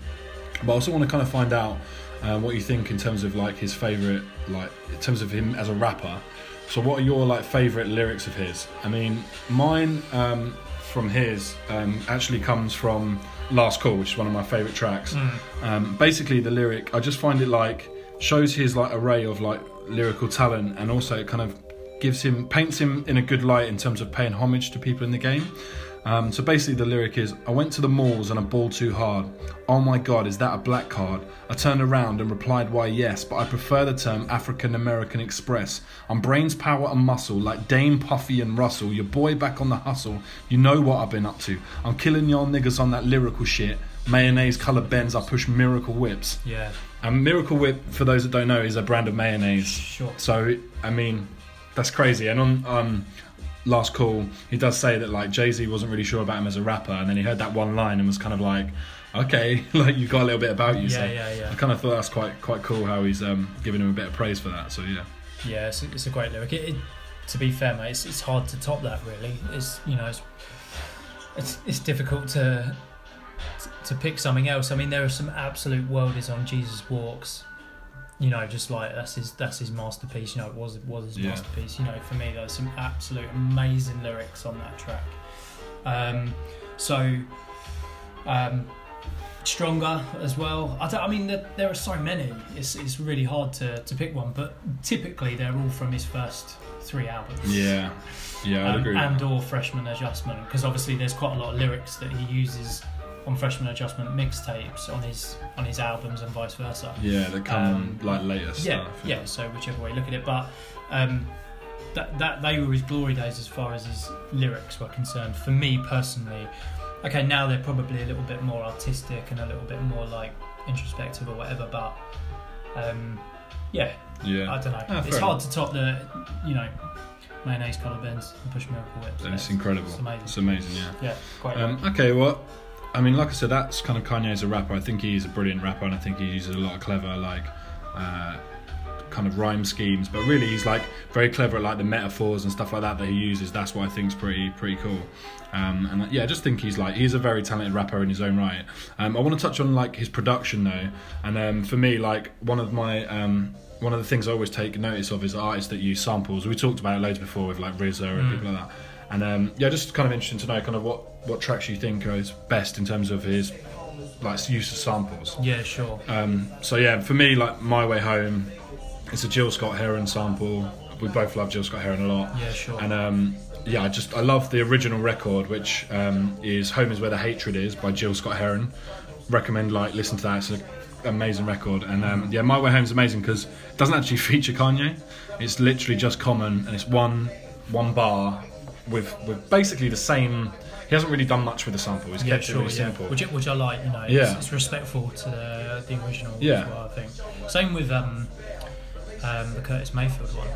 But I also want to kind of find out um, what you think in terms of like his favorite, like in terms of him as a rapper. So, what are your like favorite lyrics of his? I mean, mine um, from his um, actually comes from Last Call, which is one of my favourite tracks. Um, basically, the lyric I just find it like shows his like array of like lyrical talent, and also kind of gives him paints him in a good light in terms of paying homage to people in the game. Um, so basically, the lyric is I went to the malls and I balled too hard. Oh my god, is that a black card? I turned around and replied, Why, yes, but I prefer the term African American Express. I'm brains, power, and muscle, like Dame, Puffy, and Russell. Your boy back on the hustle. You know what I've been up to. I'm killing y'all niggas on that lyrical shit. Mayonnaise coloured bends, I push miracle whips. Yeah, And Miracle Whip, for those that don't know, is a brand of mayonnaise. sure. So I mean, that's crazy. And on um, Last Call, he does say that like Jay Z wasn't really sure about him as a rapper, and then he heard that one line and was kind of like, okay, like you got a little bit about you. Yeah, so yeah, yeah. I kind of thought that's quite quite cool how he's um, giving him a bit of praise for that. So yeah, Yeah, it's, it's a great lyric. It, it, to be fair, mate, it's, it's hard to top that. Really, it's you know, it's it's, it's difficult to to pick something else. I mean, there are some absolute worldies on Jesus Walks. You know, just like that's his that's his masterpiece. You know, it was it was his Yeah. masterpiece. You know, for me, there's some absolute amazing lyrics on that track. Um, so, um, stronger as well. I, I mean, there, there are so many. It's it's really hard to, to pick one, but typically they're all from his first three albums. yeah, yeah, I'd Um, agree. and or Freshman Adjustment, because obviously there's quite a lot of lyrics that he uses on Freshman Adjustment mixtapes on his on his albums and vice versa. yeah, they come um, on like later Yeah, stuff. yeah. So whichever way you look at it, but um, that that they were his glory days as far as his lyrics were concerned. For me personally, okay, now they're probably a little bit more artistic and a little bit more like introspective or whatever. But um, yeah, yeah. I don't know. Ah, it's hard to top the you know mayonnaise colour bends and push miracle whips. And it's incredible. It's amazing. It's amazing. Yeah. Yeah, quite. Um, okay, well, I mean, like I said, that's kind of Kanye as a rapper. I think he's a brilliant rapper, and I think he uses a lot of clever, like, uh, kind of rhyme schemes. But really, he's like very clever at like the metaphors and stuff like that that he uses. That's what I think's pretty pretty cool. Um, and yeah, I just think he's like he's a very talented rapper in his own right. Um, I want to touch on like his production though, and um, for me, like one of my um, one of the things I always take notice of is artists that use samples. We talked about it loads before with like RZA and Mm. people like that. And um, yeah, just kind of interesting to know kind of what, what tracks you think are his best in terms of his like use of samples. yeah, sure. Um, so yeah, for me, like My Way Home, it's a Gil Scott-Heron sample. We both love Gil Scott-Heron a lot. Yeah, sure. And um, yeah, I just I love the original record, which um, is "Home Is Where the Hatred Is" by Gil Scott-Heron. Recommend like listen to that. It's an amazing record. And um, yeah, "My Way Home" is amazing because it doesn't actually feature Kanye. It's literally just Common, and it's one one bar with with basically the same. He hasn't really done much with the sample. He's yeah, kept sure. it really Yeah, simple. which which I like. You know, it's, Yeah. it's respectful to the, the original. Yeah. as well, I think. Same with um, um, the Curtis Mayfield one.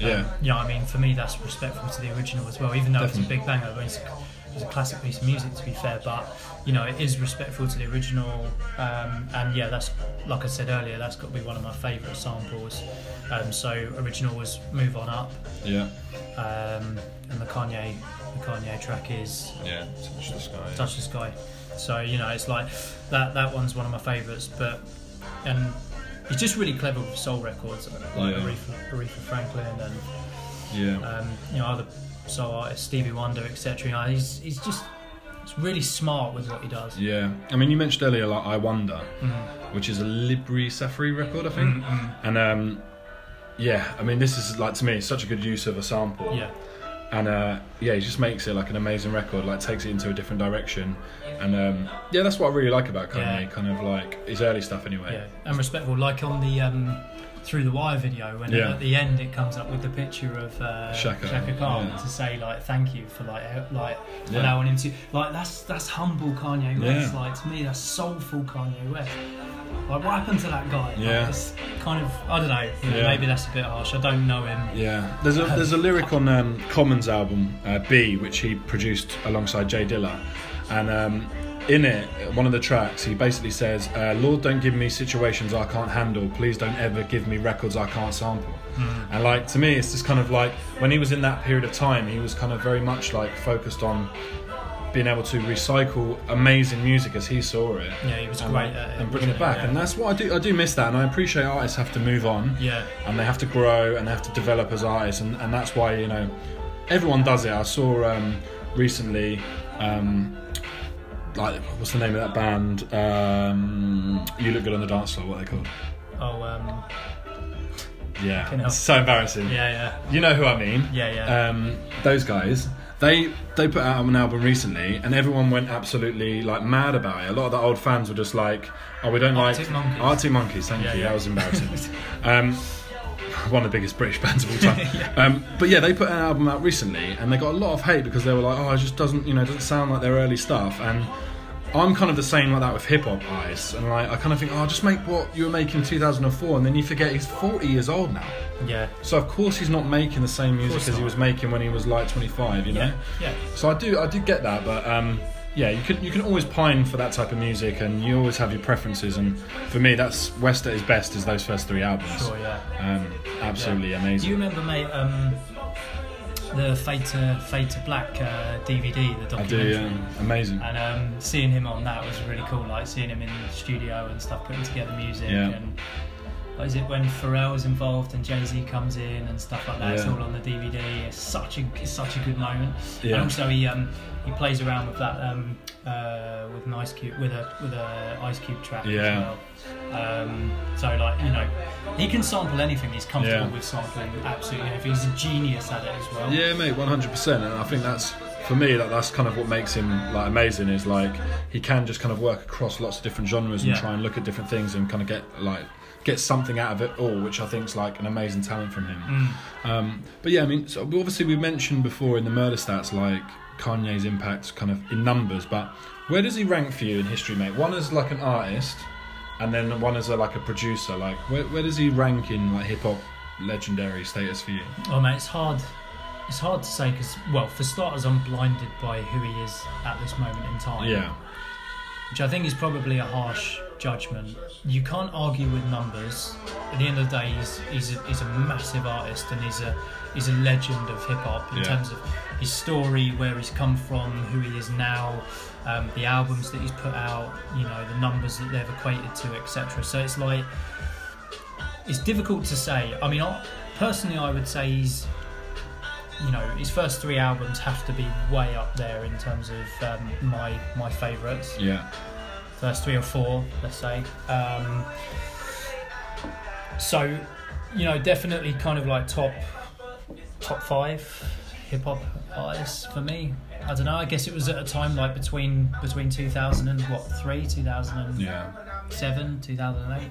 yeah, Um, yeah, I mean, for me, that's respectful to the original as well, even though Definitely. it's a big banger. But it's, it's a classic piece of music, to be fair. But you know, it is respectful to the original. Um, and yeah, that's like I said earlier, that's got to be one of my favourite samples. Um, so original was "Move On Up," yeah, um, and the Kanye, the Kanye track is yeah. Touch the sky. "Touch the Sky." So you know, it's like that. That one's one of my favourites. But and he's just really clever with soul records, like Yeah. Aretha, Aretha Franklin and Yeah, um, you know other soul artists, Stevie Wonder, etc. You know, he's he's just he's really smart with what he does. yeah. I mean, you mentioned earlier like "I Wonder," Mm. which is a Labi Siffre record, I think. Mm, mm. And um, yeah, I mean, this is like to me such a good use of a sample. Yeah, And uh, yeah, he just makes it like an amazing record. Like takes it into a different direction. And um, yeah, that's what I really like about Kanye. Yeah. Kind of like his early stuff, anyway. yeah, and respectful. Like on the um, Through the Wire video, when Yeah. at the end it comes up with the picture of uh, Chaka, Khan yeah. to say like thank you for like like Yeah. allowing him to like that's that's humble Kanye West. Like to me, that's soulful Kanye West. Like what happened to that guy? Like, Yeah. it's kind of I don't know. you know. Maybe that's a bit harsh. I don't know him. Yeah, there's a there's a lyric on um, Common's album uh, Be, which he produced alongside J Dilla, and um, in it, one of the tracks, he basically says, uh, "Lord, don't give me situations I can't handle. Please don't ever give me records I can't sample." And like to me, it's just kind of like when he was in that period of time, he was kind of very much like focused on being able to recycle amazing music as he saw it. Yeah, he was And, great at it. and bring it back, Yeah. and that's what I do. I do miss that, and I appreciate artists have to move on yeah. and they have to grow and they have to develop as artists and, and that's why you know everyone does it i saw um, recently um, like what's the name of that band? Um, you look good on the dance floor. What are they called? Oh, um, Yeah, it's so embarrassing. yeah, yeah, You know who I mean? yeah, yeah. Um, those guys. They they put out an album recently, and everyone went absolutely like mad about it. A lot of the old fans were just like, "Oh, we don't Arctic like Monkeys. Arctic Monkeys." Thank Yeah, you. yeah. That was embarrassing. um, one of the biggest British bands of all time. um, but yeah, they put an album out recently, and they got a lot of hate because they were like, "Oh, it just doesn't, you know, doesn't sound like their early stuff." And I'm kind of the same like that with hip hop artists, and like I kind of think, "Oh, just make what you were making in 2004," and then you forget he's 40 years old now. yeah. So of course he's not making the same music as he was making when he was like 25, you know. Yeah, yeah. So I do, I do get that, but um, yeah, you can you can always pine for that type of music, and you always have your preferences. And for me, that's West at his best is those first three albums. Sure, yeah. Um, absolutely Do amazing. Do you remember, mate, um, the Fade to Fade to Black uh, DVD, the I documentary? do, yeah, amazing. And um, seeing him on that was really cool. Like seeing him in the studio and stuff, putting together music. Yeah. And what is it when Pharrell is involved and Jay Z comes in and stuff like that? It's Yeah. all on the DVD. It's such a it's such a good moment. Yeah. And also he um, he plays around with that um, uh, with an Ice Cube with a with a Ice Cube track Yeah. as well. Um, so like you know, he can sample anything. He's comfortable Yeah. with sampling absolutely anything. He's a genius at it as well. Yeah, mate, one hundred percent. And I think that's for me that that's kind of what makes him like amazing. Is like he can just kind of work across lots of different genres and Yeah. try and look at different things and kind of get like get something out of it all, which I think is like an amazing talent from him. Mm. Um, but yeah, I mean, so obviously we mentioned before in the murder stats like Kanye's impact kind of in numbers, but where does he rank for you in history, mate? One as like an artist, and then one as a, like a producer. Like where, where does he rank in like hip hop legendary status for you? Oh mate, it's hard. It's hard to say because, well, for starters, I'm blinded by who he is at this moment in time. Yeah, Which I think is probably a harsh judgment. You can't argue with numbers. At the end of the day, he's he's a, he's a massive artist and he's a he's a legend of hip hop in Yeah. terms of his story, where he's come from, who he is now, um, the albums that he's put out, you know, the numbers that they've equated to, etc. So it's like it's difficult to say. I mean, I, personally, I would say he's you know his first three albums have to be way up there in terms of um, my my favourites yeah, first three or four, let's say. Um, so, you know, definitely kind of like top top five hip hop artists for me. I don't know. I guess it was at a time like between between 2000 and what three, two thousand and seven, two thousand and eight.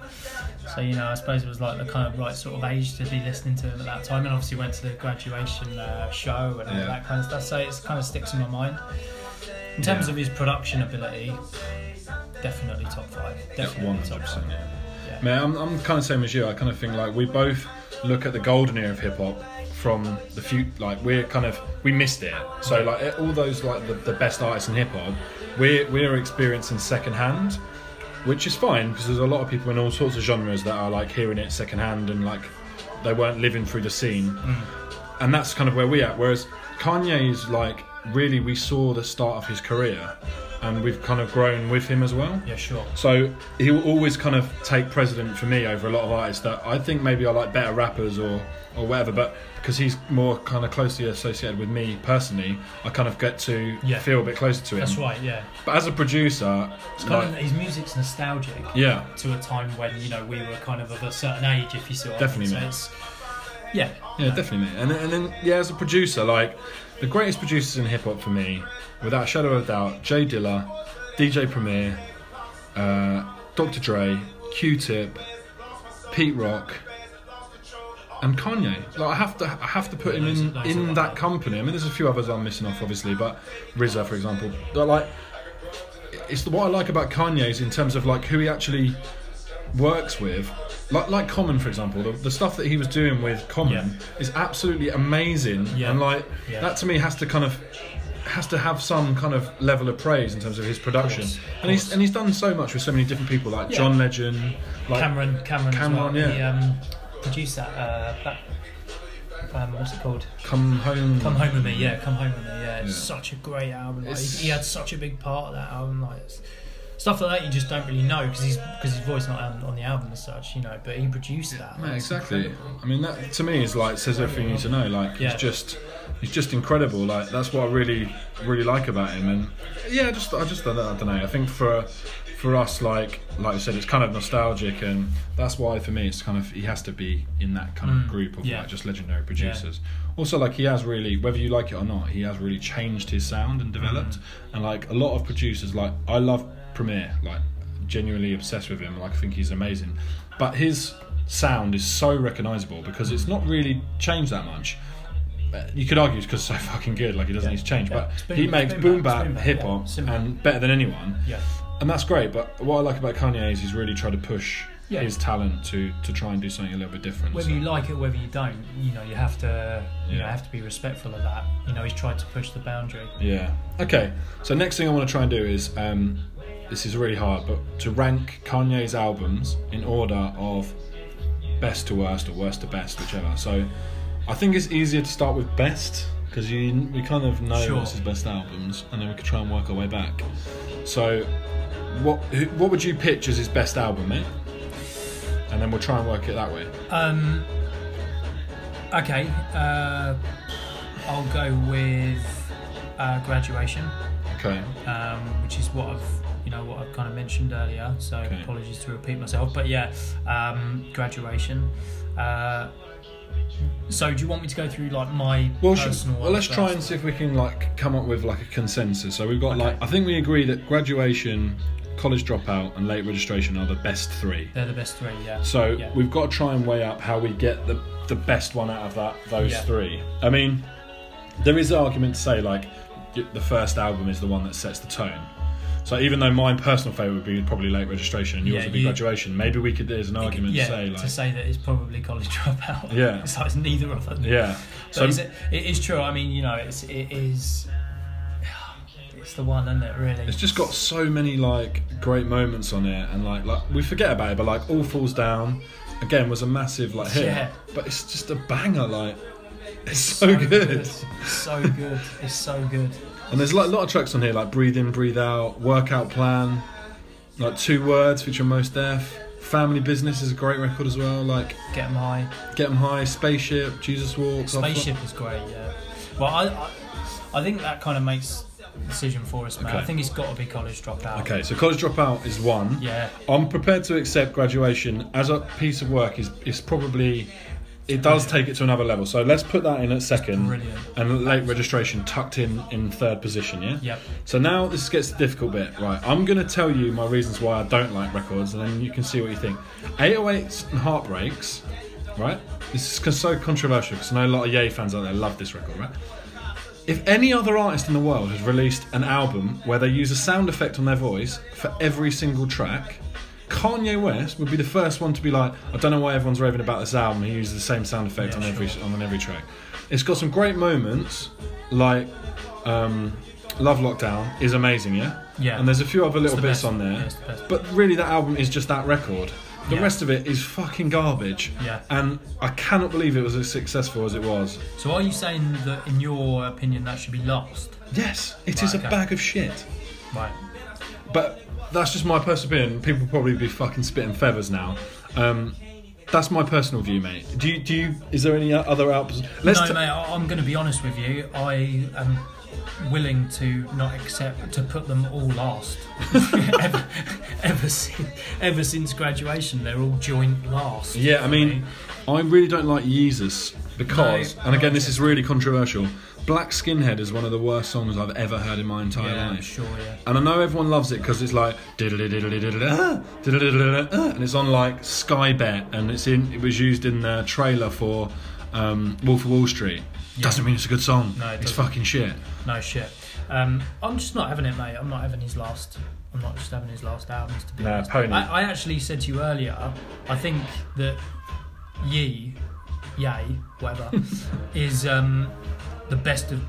So you know, I suppose it was like the kind of right sort of age to be listening to him at that time, and obviously went to the graduation uh, show and all Yeah. that kind of stuff. So it kind of sticks in my mind. In terms Yeah. of his production ability, definitely top five. Definitely one top hundred five. Yeah. Man, I'm, I'm kind of same as you. I kind of think like we both look at the golden era of hip hop from the few like we're kind of we missed it. So like eh, all those like the, the best artists in hip hop, we're we're experiencing second hand, which is fine because there's a lot of people in all sorts of genres that are like hearing it second hand and like they weren't living through the scene, mm. and that's kind of where we at. Whereas Kanye is like really we saw the start of his career, and we've kind of grown with him as well. Yeah, sure. So he will always kind of take precedent for me over a lot of artists that I think maybe are like better rappers or or whatever, but because he's more kind of closely associated with me personally, I kind of get to Yeah. feel a bit closer to him. That's right. Yeah. But as a producer, It's kind like, of his music's nostalgic yeah, to a time when you know we were kind of of a certain age, if you see what Definitely, I mean. So yeah. yeah, definitely, mate. And and then yeah, as a producer, like the greatest producers in hip hop for me, without a shadow of a doubt, J Dilla, DJ Premier, uh, Dr. Dre, Q-Tip, Pete Rock, and Kanye. Like I have to, I have to put him in in that company. I mean, there's a few others I'm missing off, obviously, but RZA, for example. But like, it's what I like about Kanye is in terms of like who he actually works with. Like, like Common, for example, the, the stuff that he was doing with Common Yeah. is absolutely amazing, Yeah. and like Yeah. that to me has to kind of has to have some kind of level of praise in terms of his production. Course, and he's course. and he's done so much with so many different people, like Yeah. John Legend, like Cam'ron, Cam'ron, Cam'ron, as well. yeah. He um, produced that. Uh, that um, what's it called? Come Home. Come Home with Me. Yeah, Come Home with Me. Yeah, it's Yeah. such a great album. Like, It's- he, he had such a big part of that album. Like, it's stuff like that you just don't really know because he's because his voice not on, on the album as such, you know. But he produced that. Yeah, exactly. incredible. I mean, that to me is like says everything you need to know. Like Yeah. he's just he's just incredible. Like that's what I really really like about him. And yeah, just I just I don't know. I think for for us, like like I said, it's kind of nostalgic, and that's why for me it's kind of he has to be in that kind of Mm, group of yeah. like just legendary producers. Also, like he has really, whether you like it or not, he has really changed his sound and developed. Mm. And like a lot of producers, like I love Premier, like genuinely obsessed with him. Like I think he's amazing, but his sound is so recognizable because it's not really changed that much. You could argue it's because it's so fucking good, like he doesn't Yeah. need to change. Yeah. But boom- he makes boom bap, it's bap, boom bap, hip hop, and better than anyone. Yeah. And that's great. But what I like about Kanye is he's really tried to push Yeah. his talent to to try and do something a little bit different. Whether so- you like it, whether you don't, you know, you have to, you know, have to be respectful of that. You know, he's tried to push the boundary. Yeah. Okay. So next thing I want to try and do is um, this is really hard, but to rank Kanye's albums in order of best to worst or worst to best, whichever. So I think it's easier to start with best because you we kind of know Sure. what's his best albums, and then we could try and work our way back. So what what would you pitch as his best album, mate? And then we'll try and work it that way. Um. Okay. Uh, I'll go with uh, graduation, Okay. um, which is what I've, you know, what I've kind of mentioned earlier. So Okay. apologies to repeat myself, but yeah, um, graduation. Uh, so do you want me to go through like my Well, personal? well, let's try and see if we can like come up with like a consensus. So we've got Okay. like I think we agree that graduation, college dropout, and late registration are the best three. They're the best three. Yeah. So Yeah. we've got to try and weigh up how we get the the best one out of that those Yeah. three. I mean, there is argument to say like the first album is the one that sets the tone. So even though my personal favourite would be probably late registration and yours Yeah, would be you- graduation, maybe we could there's an argument yeah, to say like to say that it's probably college dropout. Yeah. it's like it's neither of them. yeah. So is it, it is true. I mean, you know, it's it is. It's the one, isn't it? Really. It's just got so many like great moments on it, and like like we forget about it, but like all falls down again was a massive like hit, Yeah. but it's just a banger. Like it's so, good. It's so good. It's so good. And there's like a lot of tracks on here like breathe in, breathe out, workout plan, like two words featuring Mos Def. Family Business is a great record as well. Like Get 'em high. Get 'em High, Spaceship, Jesus Walks. Spaceship is great. Yeah. Well, I, I I think that kind of makes the decision for us, man. Okay. I think it's got to be college dropout. Okay, so College Dropout is one. Yeah. I'm prepared to accept graduation as a piece of work is is probably it does take it to another level. So let's put that in at second, Brilliant. and late registration tucked in in third position. Yeah. Yep. So now this gets the difficult bit. Right, I'm going to tell you my reasons why I don't like records, and then you can see what you think. 808s and Heartbreaks. Right. This is so controversial because I know a lot of Yay fans out there love this record. Right. If any other artist in the world has released an album where they use a sound effect on their voice for every single track, Kanye West would be the first one to be like, I don't know why everyone's raving about this album. He uses the same sound effect Yeah, on every sure. on every track. It's got some great moments, like um, Love Lockdown is amazing, yeah. Yeah. And there's a few other little bits best. on there, Yeah, the but really that album is just that record. The Yeah. rest of it is fucking garbage. Yeah. And I cannot believe it was as successful as it was. So are you saying that, in your opinion, that should be lost? Yes, it is Right, a okay. bag of shit. Right. But that's just my personal opinion. People will probably be fucking spitting feathers now. Um, that's my personal view, mate. Do you? Do you? Is there any other albums? Let's no, t- mate. I- I'm going to be honest with you. I am willing to not accept to put them all last. ever, ever since ever since graduation, they're all joint last. Yeah, I mean, me. I really don't like Yeezus because, No, and again, this is really controversial. Black Skinhead is one of the worst songs I've ever heard in my entire yeah, life. sure, yeah. And I know everyone loves it because it's like and it's on like Sky Bet and it's in it was used in the trailer for um, Wolf of Wall Street. Doesn't mean it's a good song. No, it it's fucking shit. No shit. Um, I'm just not having it, mate. I'm not having his last. I'm not just having his last albums to be Nah, honest. Pony. I, I actually said to you earlier. I think that Yee, Yay, whatever, is um, the best of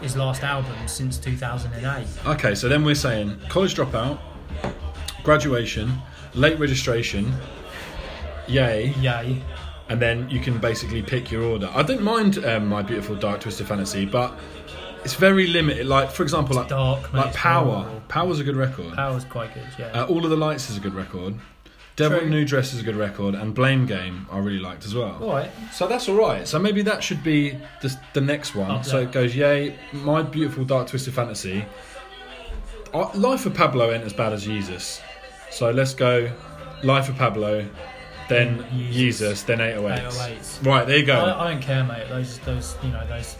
his last album since 2008. Okay, so then we're saying college dropout, graduation, late registration, yay, Yay. and then you can basically pick your order. I didn't mind um, my beautiful dark twisted fantasy, but it's very limited. Like for example, like dark. like it's Power. Power's a good record. Power's quite good. Yeah. Uh, All of the Lights is a good record. Devil True. New Dress is a good record, and Blame Game I really liked as well. All right. So that's all right. So maybe that should be the, the next one. Up so there. it goes, yay, my beautiful dark twisted fantasy. Uh, Life of Pablo ain't as bad as Yeezus. So let's go, Life of Pablo, then. Yeezus, then 808. 808s. Right, there you go. I, I don't care, mate. Those, those, you know, those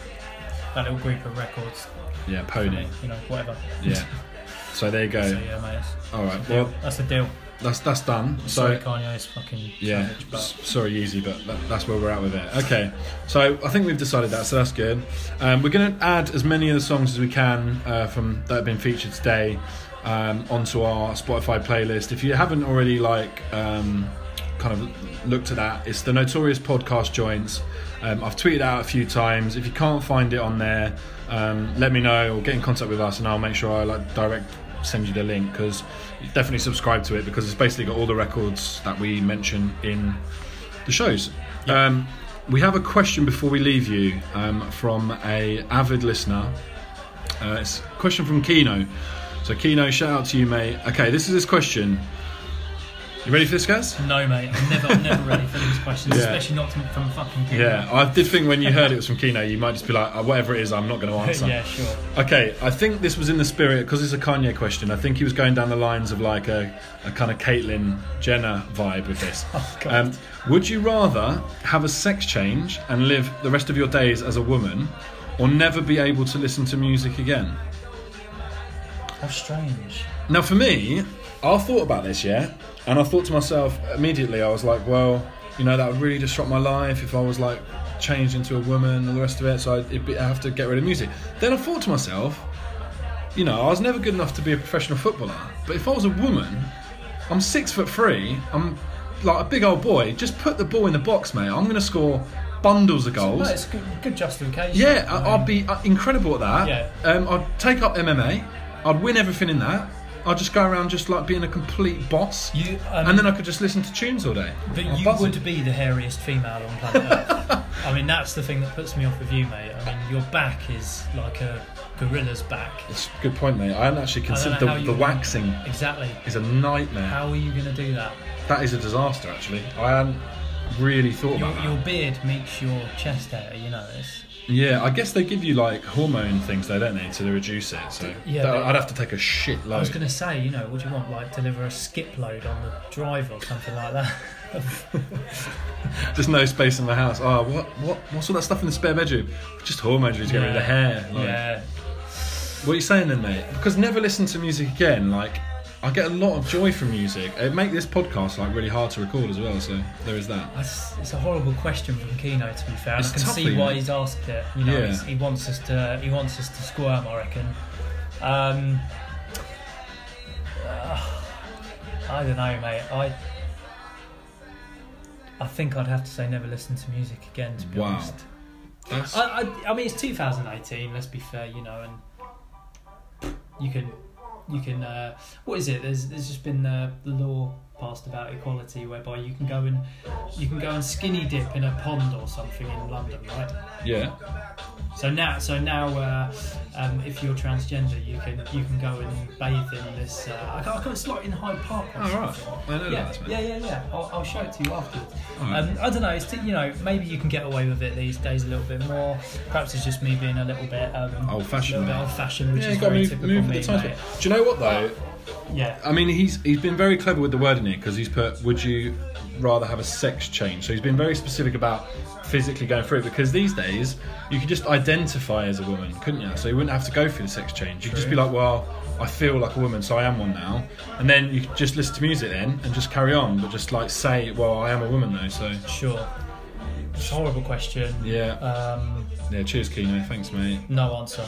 that little group of records. yeah, Pony. me, You know, whatever. Yeah. So there you go. So yeah, mate. All right. Well, that's a deal. That's that's done. Sorry, So Kanye is fucking yeah, savage, but sorry, Yeezy, but that, that's where we're at with it. Okay. So I think we've decided that. So that's good. Um, we're going to add as many of the songs as we can uh, from that have been featured today um, onto our Spotify playlist. If you haven't already like um, kind of looked at that, it's the Notorious Podcast Joints. Um, I've tweeted out a few times. If you can't find it on there, um, let me know or get in contact with us, and I'll make sure I like direct send you the link because definitely subscribe to it because it's basically got all the records that we mention in the shows. Um, we have a question before we leave you um, from a avid listener. Uh, it's a question from Kino. So Kino, shout out to you, mate. Okay, this is his question. You ready for this, guys? no, mate. I'm never, I'm never ready for these questions, Yeah. especially not from, from fucking Kanye. Yeah, I did think when you heard it was from Kino, you might just be like, oh, whatever it is, I'm not going to answer. yeah, sure. Okay, I think this was in the spirit because it's a Kanye question. I think he was going down the lines of like a, a kind of Caitlyn Jenner vibe with this. Oh, God. Um, would you rather have a sex change and live the rest of your days as a woman, or never be able to listen to music again? How strange. Now, for me, I thought about this, yeah, and I thought to myself immediately, I was like, well, you know, that would really disrupt my life if I was like changed into a woman and the rest of it, so I'd, it'd be, I have to get rid of music. Then I thought to myself, you know, I was never good enough to be a professional footballer, but if I was a woman, I'm six foot three, I'm like a big old boy, just put the ball in the box, mate. I'm going to score bundles of No, goals. it's good, good justification. Yeah, I I, I'd be incredible at that. Yeah. Um, I'd take up MMA. I'd win everything in that. I'd just go around just like being a complete boss. You, um, and then I could just listen to tunes all day. But I'm you buzzing. would be the hairiest female on planet Earth. I mean, that's the thing that puts me off with you, mate. I mean, your back is like a gorilla's back. It's a good point, mate. I hadn't actually I don't considered know the, how the you- waxing Exactly. is a nightmare. How are you going to do that? That is a disaster, actually. I hadn't really thought Your, about your that. beard meets your chest hair, you know this. Yeah, I guess they give you like hormone things, though, don't they, to reduce it? So Yeah, that- I'd have to take a shit load. I was going to say, you know, what do you want? Like, deliver a skip load on the drive or something like that? Just no space in the house. Oh, what, what, what's all that stuff in the spare bedroom? Just hormones to get rid of the hair. Like, yeah. What are you saying then, mate? Because never listen to music again. Like, I get a lot of joy from music. It make this podcast like really hard to record as well. So there is that. That's, it's a horrible question from Kino, to be fair. It's I can tough, see why he's asked it. You know, Yeah. he's- he wants us to. He wants us to squirm. I reckon. Um, uh, I don't know, mate. I. I think I'd have to say never listen to music again. To be Wow. honest. I, I, I mean, it's 2018. Let's be fair, you know, and you can, you can. Uh, what is it? There's, there's just been uh, the law passed about equality, whereby you can go and, you can go and skinny dip in a pond or something in London, right? yeah. So now, so now, uh, um, if you're transgender, you can, you can go and bathe in this. Uh, I can't, I can't, it's like in Hyde Park. Or Oh, right. I know Yeah, that. yeah, yeah, yeah. I'll, I'll show it to you afterwards. Um, I don't know. It's you know maybe you can get away with it these days a little bit more. Perhaps it's just me being a little bit um, Old-fashioned, a bit old fashioned, which yeah, is got very move, typical move me. the times. mate. Do you know what though? Yeah, I mean, he's he's been very clever with the wording here because he's put, "Would you rather have a sex change?" So he's been very specific about physically going through it because these days you could just identify as a woman, couldn't you? So you wouldn't have to go through the sex change. You could just be like, "Well, I feel like a woman, so I am one now," and then you could just listen to music then and just carry on, but just like say, "Well, I am a woman though." So sure. It's a horrible question. yeah, Um, yeah. Cheers, Kino. Thanks, mate. no answer.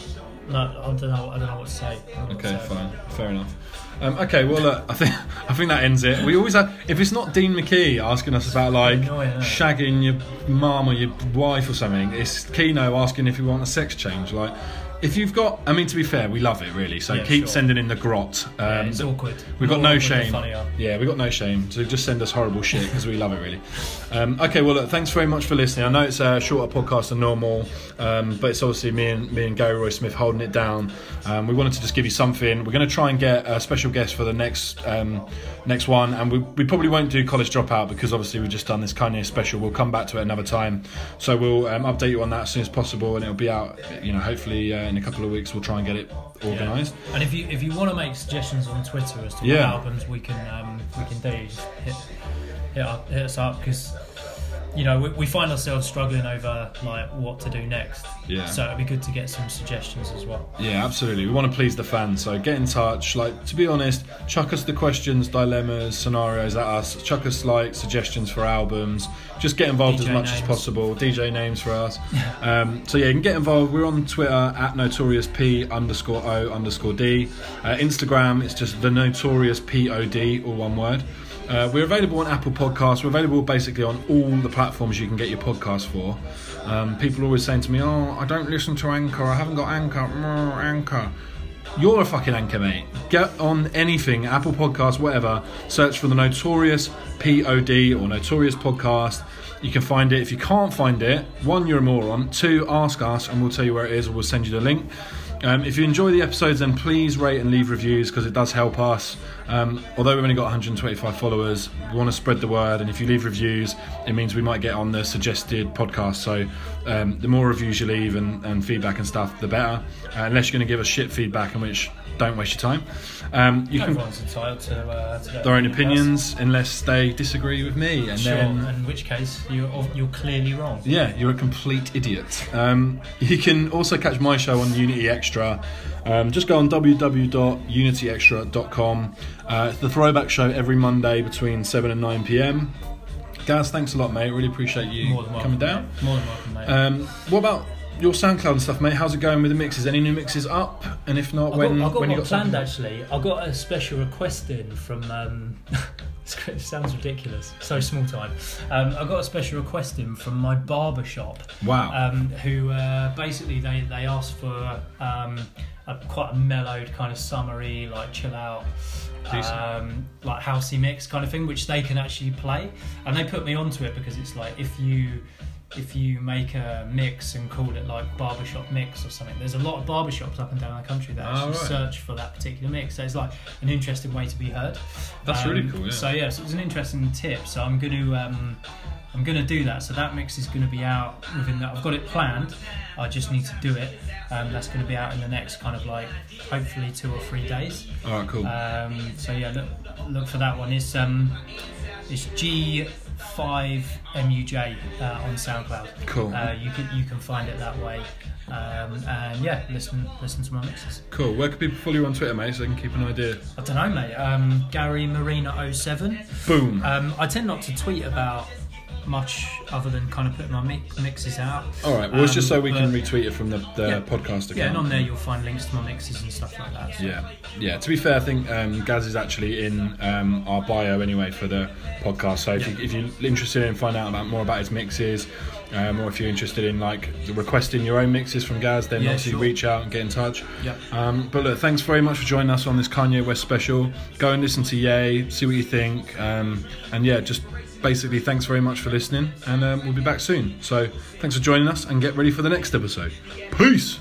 No, I don't know. I don't know what to say. I don't know what to Okay, say. fine, fair enough. Um, okay, well, look, I think I think that ends it. We always have, if it's not Dean McKee asking us about like it? shagging your mum or your wife or something, it's Kino asking if you want a sex change. Like, if you've got, I mean, to be fair, we love it really. So Yeah, keep sure. sending in the grot. Um, Yeah, it's awkward. We've got More no awkward than shame. funnier. Yeah, we've got no shame. So just send us horrible shit because we love it really. Um, okay, well, look, thanks very much for listening. I know it's a shorter podcast than normal, um, but it's obviously me and me and Gary Roy Smith holding it down. Um, we wanted to just give you something. We're going to try and get a special guest for the next um, next one, and we, we probably won't do college dropout because obviously we've just done this Kanye special. We'll come back to it another time, so we'll um, update you on that as soon as possible, and it'll be out. You know, hopefully uh, in a couple of weeks we'll try and get it organised. Yeah. And if you if you want to make suggestions on Twitter as to Yeah. what albums we can um, we can do, just hit hit, up, hit us up because you know we, we find ourselves struggling over like what to do next. Yeah. So it'd be good to get some suggestions as well. Yeah, absolutely. We want to please the fans, so get in touch. Like, to be honest, chuck us the questions, dilemmas, scenarios at us. Chuck us like suggestions for albums. Just get involved as DJ much as possible. DJ names for us. um, so yeah, you can get involved. We're on Twitter at notorious p underscore o underscore d. Uh, Instagram, it's just the notorious pod, all one word. Uh, we're available on Apple Podcasts. We're available basically on all the platforms you can get your podcast for. Um, people are always saying to me, "Oh, I don't listen to Anchor. I haven't got Anchor." Mm, Anchor. You're a fucking anchor, mate. Get on anything, Apple Podcasts, whatever. Search for the Notorious POD or Notorious Podcast. You can find it. If you can't find it, one, you're a moron. Two, ask us and we'll tell you where it is or we'll send you the link. Um, if you enjoy the episodes, then please rate and leave reviews because it does help us. Um, although we've only got 125 followers, we want to spread the word. And if you leave reviews, it means we might get on the suggested podcast. So um, the more reviews you leave and, and feedback and stuff, the better. Uh, unless you're going to give us shit feedback, in which don't waste your time. Um, you can Everyone's entitled to, uh, to their own opinions unless they disagree with me, and Sure. then In which case you're you're clearly wrong. yeah, you're a complete idiot. Um, you can also catch my show on Unity Extra. Um, just go on www.unityextra.com. Uh, it's the throwback show every Monday between 7 and 9 pm. Gaz, thanks a lot, mate. Really appreciate you More than welcome. coming down. mate. More than welcome, mate. Um, what about your SoundCloud and stuff, mate? How's it going with the mixes? Any new mixes up? And if not, I've when, got, I've got when you got planned something? actually. I got a special request in from. Um, it sounds ridiculous. So small time. Um, I got a special request in from my barber shop. Wow. Um, who uh, basically they they asked for um, a quite a mellowed kind of summery like chill out. Um, like housey mix kind of thing, which they can actually play, and they put me onto it because it's like if you if you make a mix and call it like barbershop mix or something, there's a lot of barbershops up and down the country that Oh, right. search for that particular mix. So it's like an interesting way to be heard. That's really cool, yeah. So yeah, so it's an interesting tip. So I'm going to um, I'm going to do that. So that mix is going to be out within that. I've got it planned. I just need to do it. Um, that's going to be out in the next kind of like hopefully two or three days. All right, cool. Um, so yeah, look look for that one. It's um, it's G five MUJ uh, on SoundCloud. Cool. Uh, you can you can find it that way. Um, and yeah, listen listen to my mixes. cool. Where can people follow you on Twitter, mate, so they can keep an idea? I don't know, mate. Um, Gary Marina 07. Boom. Um, I tend not to tweet about much other than kind of putting my mi- mixes out. All right. Well, it's just so Um, we can retweet it from the, the Yeah. podcast account. Yeah, and on there you'll find links to my mixes and stuff like that. so- Yeah, yeah. To be fair, I think um, Gaz is actually in um, our bio anyway for the podcast. So if, you, if you're interested in finding out about more about his mixes, um, or if you're interested in like requesting your own mixes from Gaz, then Yeah, obviously sure. reach out and get in touch. Yeah. Um, but look, thanks very much for joining us on this Kanye West special. Go and listen to Yay, see what you think, um, and yeah, just basically thanks very much for listening, and um, we'll be back soon. So thanks for joining us, and get ready for the next episode. Peace.